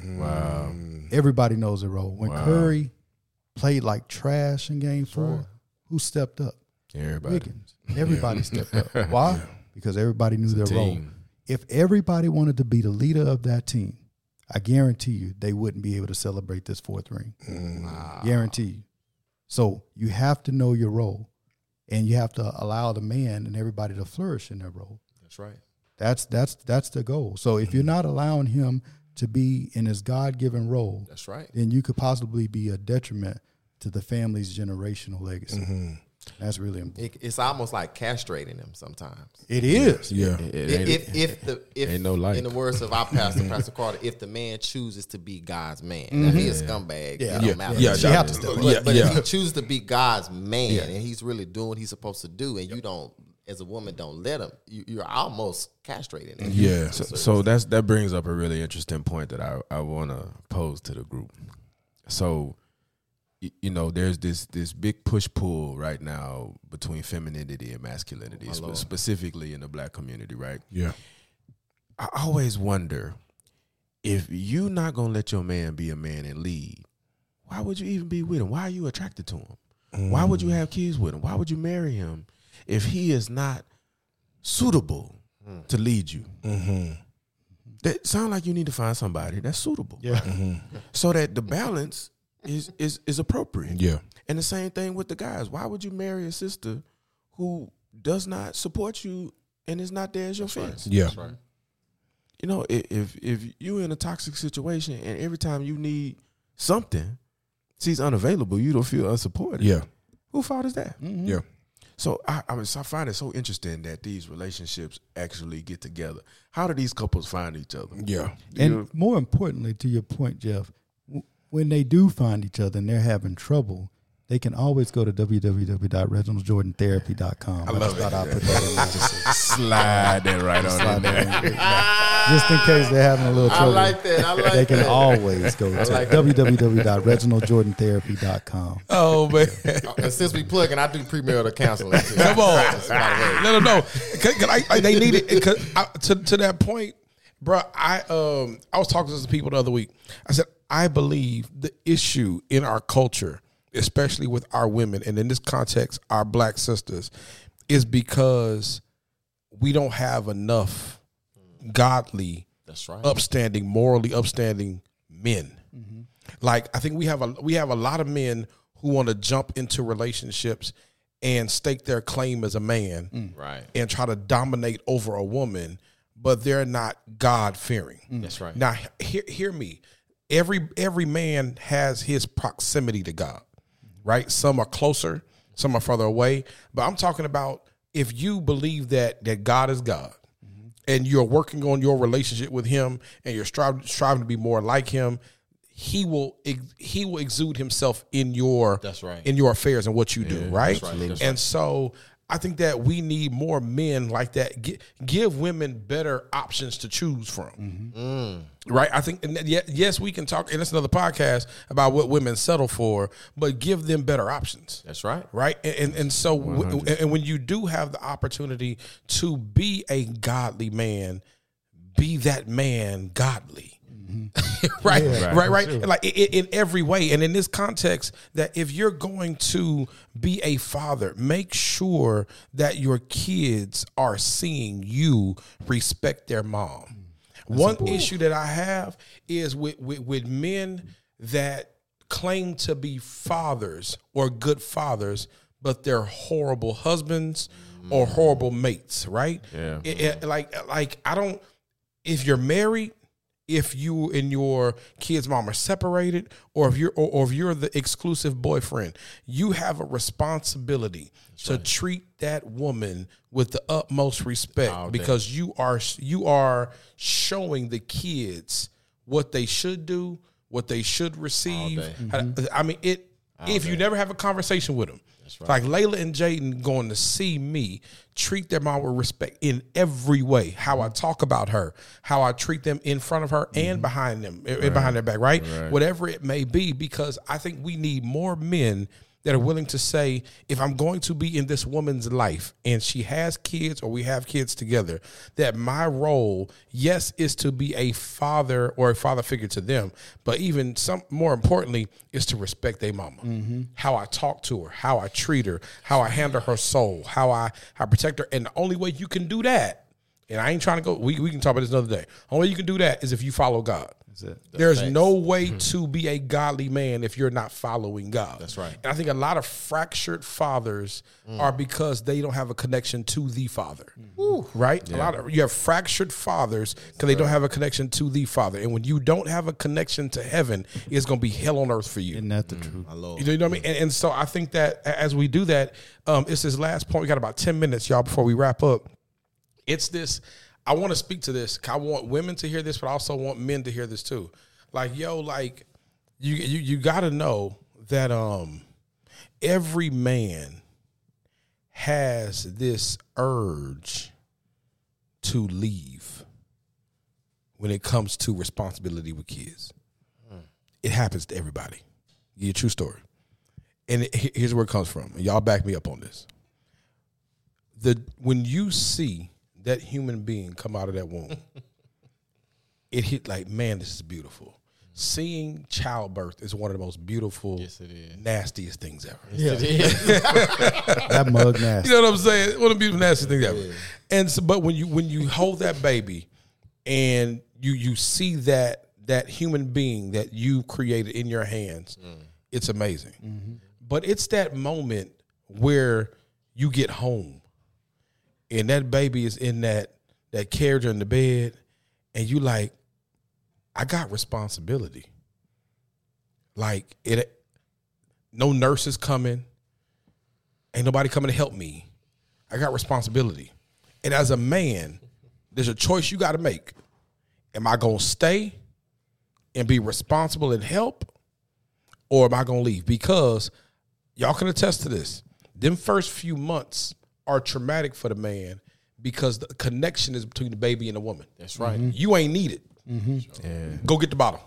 Wow. Everybody knows their role. When Curry played like trash in Game Four, who stepped up? Everybody. Wiggins. Everybody stepped up. Why? Because everybody knew their role. Team. If everybody wanted to be the leader of that team, I guarantee you they wouldn't be able to celebrate this fourth ring. Mm. Guarantee you. So you have to know your role, and you have to allow the man and everybody to flourish in their role. That's right. That's that's that's the goal. So if you're not allowing him to be in his God given role, That's right. then you could possibly be a detriment to the family's generational legacy. Mm-hmm. That's really important. It, it's almost like castrating them sometimes. It is. Yeah. It If, if if the if ain't no light. in the words of our pastor Pastor Carter, if the man chooses to be God's man, now mm-hmm. he a scumbag. Yeah. it Yeah. Yeah. Yeah. have to step. But, Yeah. but yeah. if he chooses to be God's man and he's really doing what he's supposed to do, and you don't, as a woman, don't let him, you, you're almost castrating him. Yeah. So, so that's that brings up a really interesting point that I, I want to pose to the group. So, y- you know, there's this this big push pull right now between femininity and masculinity, oh, spe- specifically in the black community, right? Yeah. I always wonder if you're not gonna let your man be a man and lead, why would you even be with him? Why are you attracted to him? Why would you mm. have kids with him? Why would you marry him if he is not suitable mm. to lead you? Mm-hmm. That sound like you need to find somebody that's suitable, Yeah. Mm-hmm. so that the balance is is is appropriate. Yeah. And the same thing with the guys. Why would you marry a sister who does not support you and is not there as your fence? Yeah. You know, if if you're in a toxic situation and every time you need something, she's unavailable, you don't feel unsupported. Yeah. Who fault is that? Mm-hmm. Yeah. So I, I, was, I find it so interesting that these relationships actually get together. How do these couples find each other? Yeah. And You- more importantly, to your point, Jeff, w- when they do find each other and they're having trouble, they can always go to www.reginaldjordantherapy.com. I love it. thought I'd put that in there just, Slide that right on slide in that there. in. just in case they're having a little I trouble. like that. I like they can that. always go to like www.reginaldjordantherapy.com. Oh man, And since we plugging, I do premarital counseling. too. come on, Let them know. 'Cause- 'cause I, I- they need it 'cause I, to to that point, bro. I um I was talking to some people the other week. I said I believe the issue in our culture, especially with our women, and in this context, our black sisters, is because we don't have enough godly That's right. upstanding, morally upstanding men. Mm-hmm. Like I think we have a we have a lot of men who want to jump into relationships and stake their claim as a man mm. Right. and try to dominate over a woman, but they're not God fearing. Mm. That's right. Now hear hear me. Every every man has his proximity to God. Right? Some are closer, some are further away. But I'm talking about if you believe that that God is God and you're working on your relationship with him and you're striving striving to be more like him, he will he will exude himself in your That's right. in your affairs and what you do, right? right, that's and so I think that we need more men like that. Gi- give women better options to choose from. Mm-hmm. Right? I think, and ye- yes, we can talk, and it's another podcast about what women settle for, but give them better options That's right. right and and, and so w- and when you do have the opportunity to be a godly man be that man godly right right right, like in every way and in this context that if you're going to be a father make sure that your kids are seeing you respect their mom one issue that i have is with, with with men that claim to be fathers or good fathers, but they're horrible husbands or horrible mates, right? Yeah. It- like, like I don't. If you're married, if you and your kid's mom are separated, or if you're or, or if you're the exclusive boyfriend, you have a responsibility to treat that woman with the utmost respect because you are you are showing the kids what they should do, what they should receive. day. How- I mean, it. if you never have a conversation with them, like Layla and Jaden going to see me, treat their mom with respect in every way. How I talk about her, how I treat them in front of her and mm-hmm. behind them, eh, eh, and behind their back, right? Whatever it may be, because I think we need more men that are willing to say, if I'm going to be in this woman's life and she has kids or we have kids together, that my role, yes, is to be a father or a father figure to them, but even some more importantly, is to respect their mama. Mm-hmm. How I talk to her, how I treat her, how I handle her soul, how I how I protect her. And the only way you can do that, and I ain't trying to go, we, we can talk about this another day. Only way you can do that is if you follow God. It. There's no way mm-hmm. to be a godly man if you're not following God. That's right. And I think a lot of fractured fathers mm. are because they don't have a connection to the father. Mm. Right? A lot of you have fractured fathers because they don't have a connection to the father. And when you don't have a connection to heaven, it's going to be hell on earth for you. Isn't that the mm. truth? My Lord. You know what I mean? And, and so I think that as we do that, um, it's this last point. We got about 10 minutes, y'all, before we wrap up. It's this. I want to speak to this. I want women to hear this, but I also want men to hear this too. Like, yo, like you you you got to know that um every man has this urge to leave when it comes to responsibility with kids. It happens to everybody. You true story. And here's where it comes from. Y'all back me up on this. The when you see that human being come out of that womb, it hit like, man, this is beautiful. Seeing childbirth is one of the most beautiful, Yes, it is. nastiest things ever. It is. That mug nasty. You know what I'm saying? One of the beautiful nasty things ever. And so, but when you when you hold that baby, and you you see that that human being that you created in your hands, mm. it's amazing. Mm-hmm. But it's that moment where you get home, and that baby is in that that carriage in the bed, and you like, I got responsibility. Like it, no nurses coming. Ain't nobody coming to help me. I got responsibility. And as a man, there's a choice you got to make. Am I to stay and be responsible and help? Or am I to leave? Because y'all can attest to this. Them first few months are traumatic for the man because the connection is between the baby and the woman. That's right. Mm-hmm. You ain't needed. Mm-hmm. Yeah. Go get the bottle.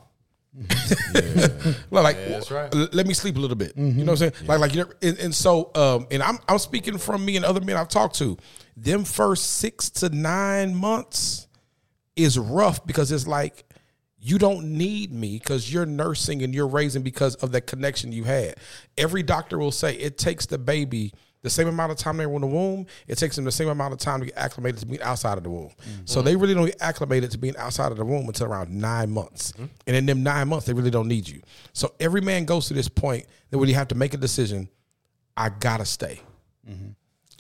like, that's right. let me sleep a little bit. You mm-hmm. know what I'm saying? Like, like, you know, and, and so, um, and I'm, I'm speaking from me and other men I've talked to. Them first six to nine months is rough because it's like you don't need me because you're nursing and you're raising because of that connection you had. Every doctor will say it takes the baby the same amount of time they were in the womb. It takes them the same amount of time to get acclimated to being outside of the womb. Mm-hmm. So they really don't get acclimated to being outside of the womb until around nine months. Mm-hmm. And in them nine months, they really don't need you. So every man goes to this point that where you have to make a decision. I gotta stay. Mm-hmm.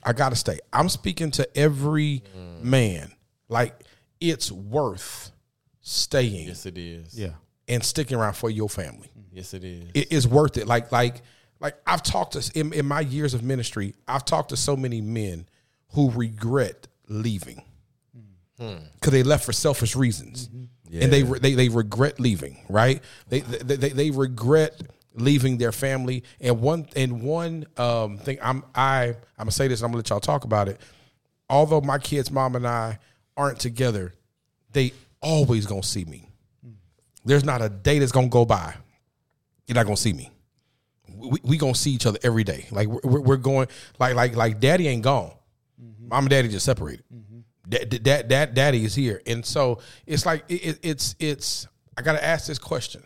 I gotta stay. I'm speaking to every mm. man. Like it's worth staying Yes, it is. Yeah. and sticking around for your family. Yes, it is. It is worth it. Like like like I've talked to in, in my years of ministry, I've talked to so many men who regret leaving hmm. because they left for selfish reasons, mm-hmm. and they, they they regret leaving. Right? They they, they they regret leaving their family. And one and one um, thing I'm I I'm gonna say this. I'm gonna let y'all talk about it. Although my kids' mom and I aren't together, they always gonna see me. Mm. There's not a day that's gonna go by you're not gonna see me. We, we gonna see each other every day. Like we're, we're going like like like daddy ain't gone. Mom and daddy just separated. That that that daddy is here, and so it's like it, it- it's it's. I gotta ask this question: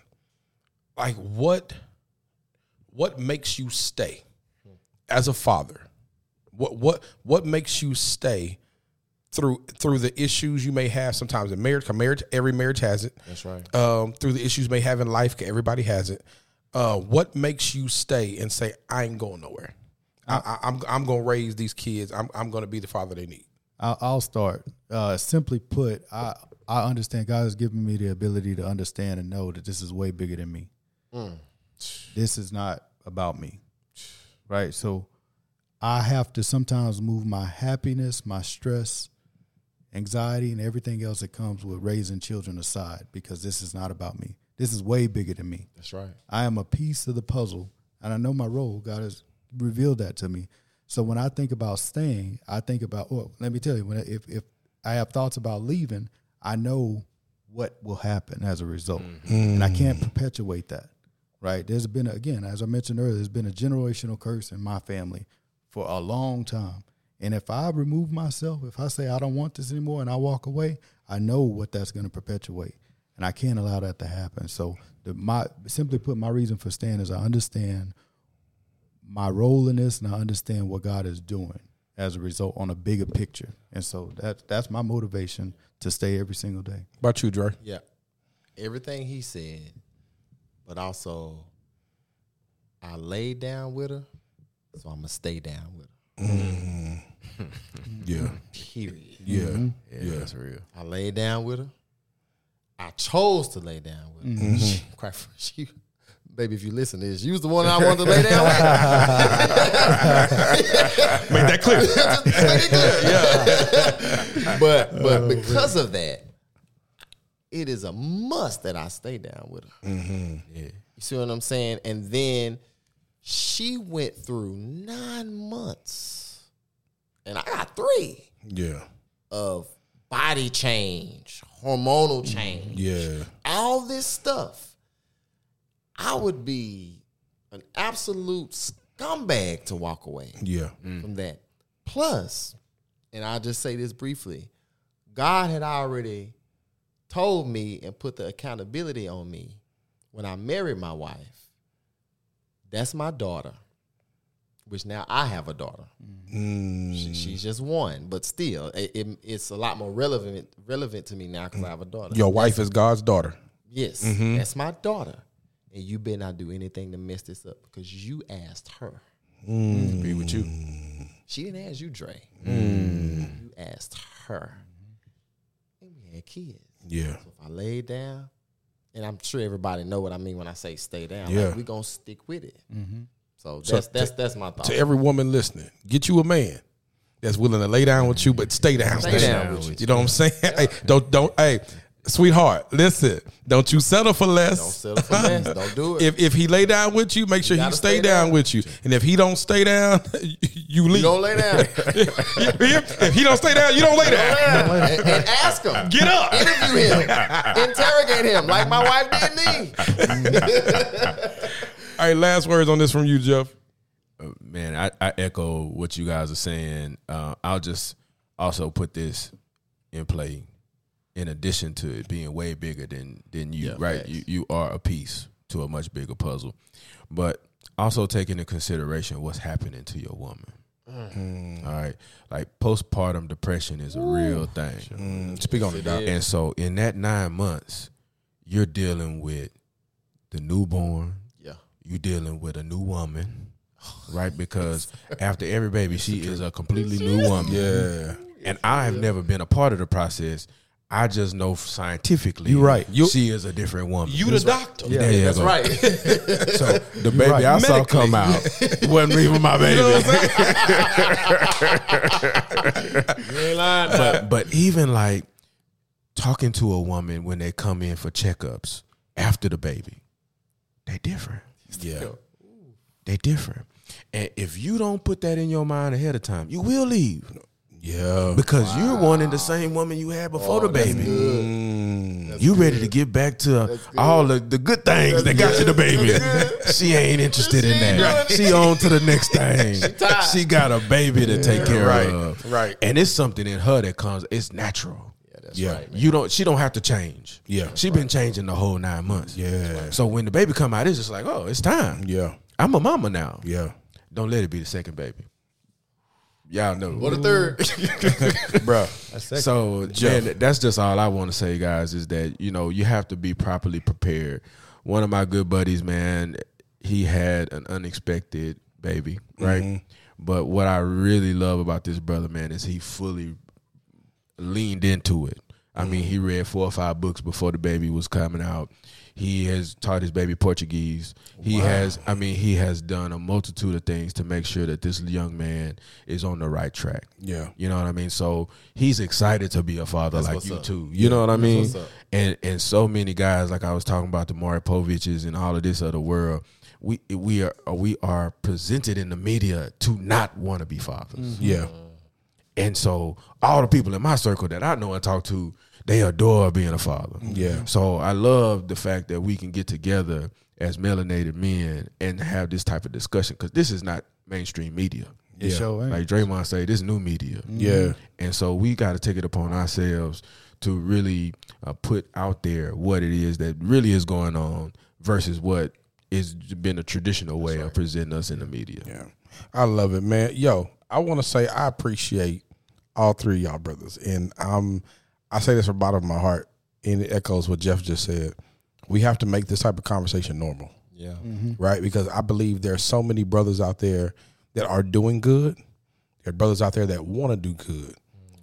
like what what makes you stay as a father? What what what makes you stay through through the issues you may have sometimes in marriage? 'cause marriage, every marriage has it That's right. um, through the issues you may have in life, Everybody has it. Uh, what makes you stay and say, "I ain't going nowhere. I, I, I'm I'm gonna raise these kids. I'm I'm gonna be the father they need." I'll, I'll start. Uh, simply put, I I understand God has given me the ability to understand and know that this is way bigger than me. This is not about me, right? So I have to sometimes move my happiness, my stress, anxiety, and everything else that comes with raising children aside because this is not about me. This is way bigger than me. That's right. I am a piece of the puzzle, and I know my role. God has revealed that to me. So when I think about staying, I think about. Well, let me tell you, when if if I have thoughts about leaving, I know what will happen as a result, mm-hmm. and I can't perpetuate that. Right? There's been again, as I mentioned earlier, there's been a generational curse in my family for a long time. And if I remove myself, if I say I don't want this anymore and I walk away, I know what that's going to perpetuate, and I can't allow that to happen. So, the, my simply put, my reason for staying is I understand my role in this, and I understand what God is doing as a result on a bigger picture. And so that that's my motivation to stay every single day. about you, Dre? Yeah. Everything he said, but also I laid down with her, so I'm gonna stay down with her. Mm-hmm. Yeah, Period. yeah, mm-hmm. Yeah, yeah. that's real. I laid down with her. I chose to lay down with her. She, quite fr- she, baby, if you listen to this, you was the one I wanted to lay down with. Make that clear. Just make it clear. but but because of that, it is a must that I stay down with her. Mm-hmm. Yeah. You see what I'm saying? And then she went through nine months, and I got three yeah, of body change, hormonal mm, change, yeah, all this stuff. I would be an absolute scumbag to walk away yeah. Mm. from that. Plus, and I'll just say this briefly God had already told me and put the accountability on me when I married my wife. That's my daughter, which now I have a daughter. Mm, She- she's just one, but still, it, it- it's a lot more relevant relevant to me now because I have a daughter. Your wife is God's daughter. Yes, Mm-hmm. that's my daughter. And you better not do anything to mess this up because you asked her. Agree with you. She didn't ask you, Dre. Mm. You asked her. And we had kids. Yeah, So if I laid down, and I'm sure everybody know what I mean when I say stay down. Yeah. Like, we gonna stick with it. So So that's that's that's my thought. to every woman listening, get you a man that's willing to lay down with you, but stay down. Stay down with you. You know what I'm saying? Hey, don't don't. Hey, sweetheart, listen, don't you settle for less. Don't settle for less. Don't do it. If if he lay down with you, make sure he stay, stay down, down. with you. And if he don't stay down, you leave. you don't lay down. if he don't stay down, you don't lay down. and, and ask him. Get up. Interview him. Interrogate him like my wife did me. All right, last words on this from you, Jeff. man, I, I echo what you guys are saying. Uh, I'll just also put this in play. In addition to it being way bigger than than you, Yeah, right? facts. You you are a piece to a much bigger puzzle, but also take into consideration what's happening to your woman. Mm. All right, like postpartum depression is a real thing. Mm, speak on it, Doc. And so in that nine months, you're dealing with the newborn. Yeah. You dealing with a new woman, right? Because after every baby, she is a completely new woman. Yeah. And I have never been a part of the process. I just know scientifically, You're right. You- she is a different woman. You the doctor. There you That's right. So the baby right. I saw come out wasn't even my baby. but but even like talking to a woman when they come in for checkups after the baby, they different. Yeah. They different. And if you don't put that in your mind ahead of time, you will leave Yeah. because you're wanting the same woman you had before the baby. Mm. You ready to get back to all the, the good things that got you the baby. She ain't interested in that. She on to the next thing. tired. She got a baby to take care Right, of. right. And it's something in her that comes, it's natural. Yeah, that's Yeah. right. You don't she don't have to change. Yeah. She been changing the whole nine months. Yeah. So when the baby come out, it's just like, oh, it's time. Yeah. I'm a mama now. Yeah. Don't let it be the second baby. Y'all know. What a third. Bruh. So man, that's just all I want to say, guys. Is that you know you have to be properly prepared. One of my good buddies, man, he had an unexpected baby, right? But what I really love about this brother, man, is he fully leaned into it. I mean, he read four or five books before the baby was coming out. He has taught his baby Portuguese. He has, I mean, he has done a multitude of things to make sure that this young man is on the right track. Yeah. You know what I mean? So he's excited to be a father like you up. too. You know what I mean? And and so many guys, like I was talking about the Maury Poviches and all of this other world, we we are we are presented in the media to not want to be fathers. Yeah. And so all the people in my circle that I know and talk to, they adore being a father. Yeah. So I love the fact that we can get together as melanated men and have this type of discussion because this is not mainstream media. It Yeah. sure. Like Draymond say, this is new media. Yeah. And so we got to take it upon ourselves to really uh, put out there what it is that really is going on versus what is been a traditional way of presenting us in the media. Yeah. I love it, man. Yo, I want to say I appreciate all three of y'all brothers. And I'm I say this from the bottom of my heart, and it echoes what Jeff just said. We have to make this type of conversation normal. Yeah. right? Because I believe there are so many brothers out there that are doing good. There are brothers out there that want to do good,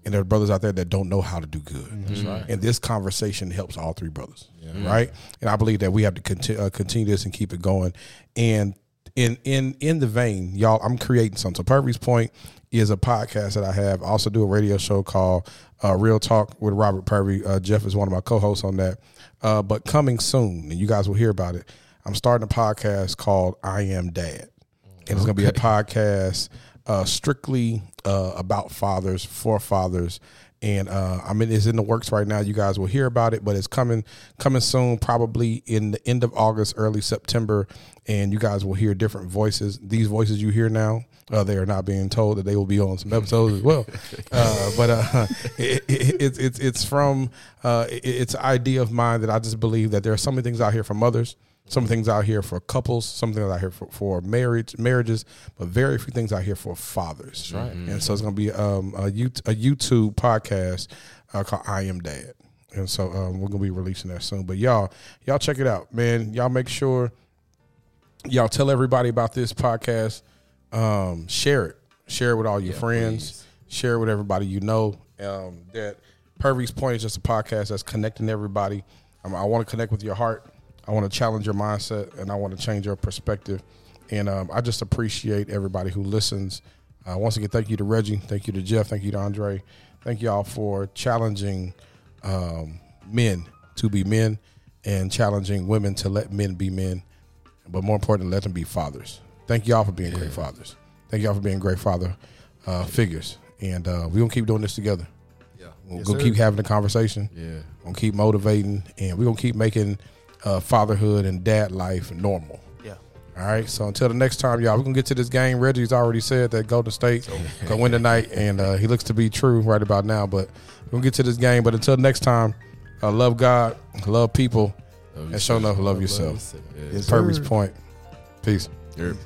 and there are brothers out there that don't know how to do good. That's right. And this conversation helps all three brothers, right? And I believe that we have to continue, uh, continue this and keep it going. And in in in the vein, y'all, I'm creating something. So Purvey's Point is a podcast that I have. I also do a radio show called uh, Real Talk with Robert Purvey. Uh, Jeff is one of my co-hosts on that. Uh, but coming soon, and you guys will hear about it. I'm starting a podcast called I Am Dad, and it's going to be a podcast uh, strictly uh, about fathers for fathers. And uh, I mean, it's in the works right now. You guys will hear about it, but it's coming coming soon, probably in the end of August, early September. And you guys will hear different voices. These voices you hear now, uh, they are not being told that they will be on some episodes as well. Uh, but uh, it, it, it's it's it's from uh, it- it's an idea of mine that I just believe that there are so many things out here for mothers, some things out here for couples, some things out here for, for marriage marriages, but very few things out here for fathers. right. And so it's going to be um, a, YouTube, podcast uh, called I Am Dad. And so um, we're gonna be releasing that soon. But y'all, y'all check it out, man. Y'all make sure y'all tell everybody about this podcast. Um, share it. Share it with all your friends. Share it with everybody you know. Um, that Purvey's Point is just a podcast that's connecting everybody. Um, I want to connect with your heart. I want to challenge your mindset, and I want to change your perspective. And um, I just appreciate everybody who listens. Uh, once again, thank you to Reggie. Thank you to Jeff. Thank you to Andre. Thank you all for challenging um, men to be men and challenging women to let men be men, but more importantly, let them be fathers. Thank y'all for being great fathers. Thank y'all for being great father uh, figures, and uh, we're gonna keep doing this together. Yeah. We're Yes, gonna keep having the conversation. Yeah. We're gonna keep motivating, and we're gonna keep making uh, fatherhood and dad life normal. Yeah. All right. So until the next time, y'all, we're gonna get to this game. Reggie's already said that Golden State gonna win tonight, and uh, he looks to be true right about now. But we're gonna get to this game. But until next time, uh, love God, love people, Love and show enough love yourself. Yeah. Yes, Purvey's. Point. Peace. Yep.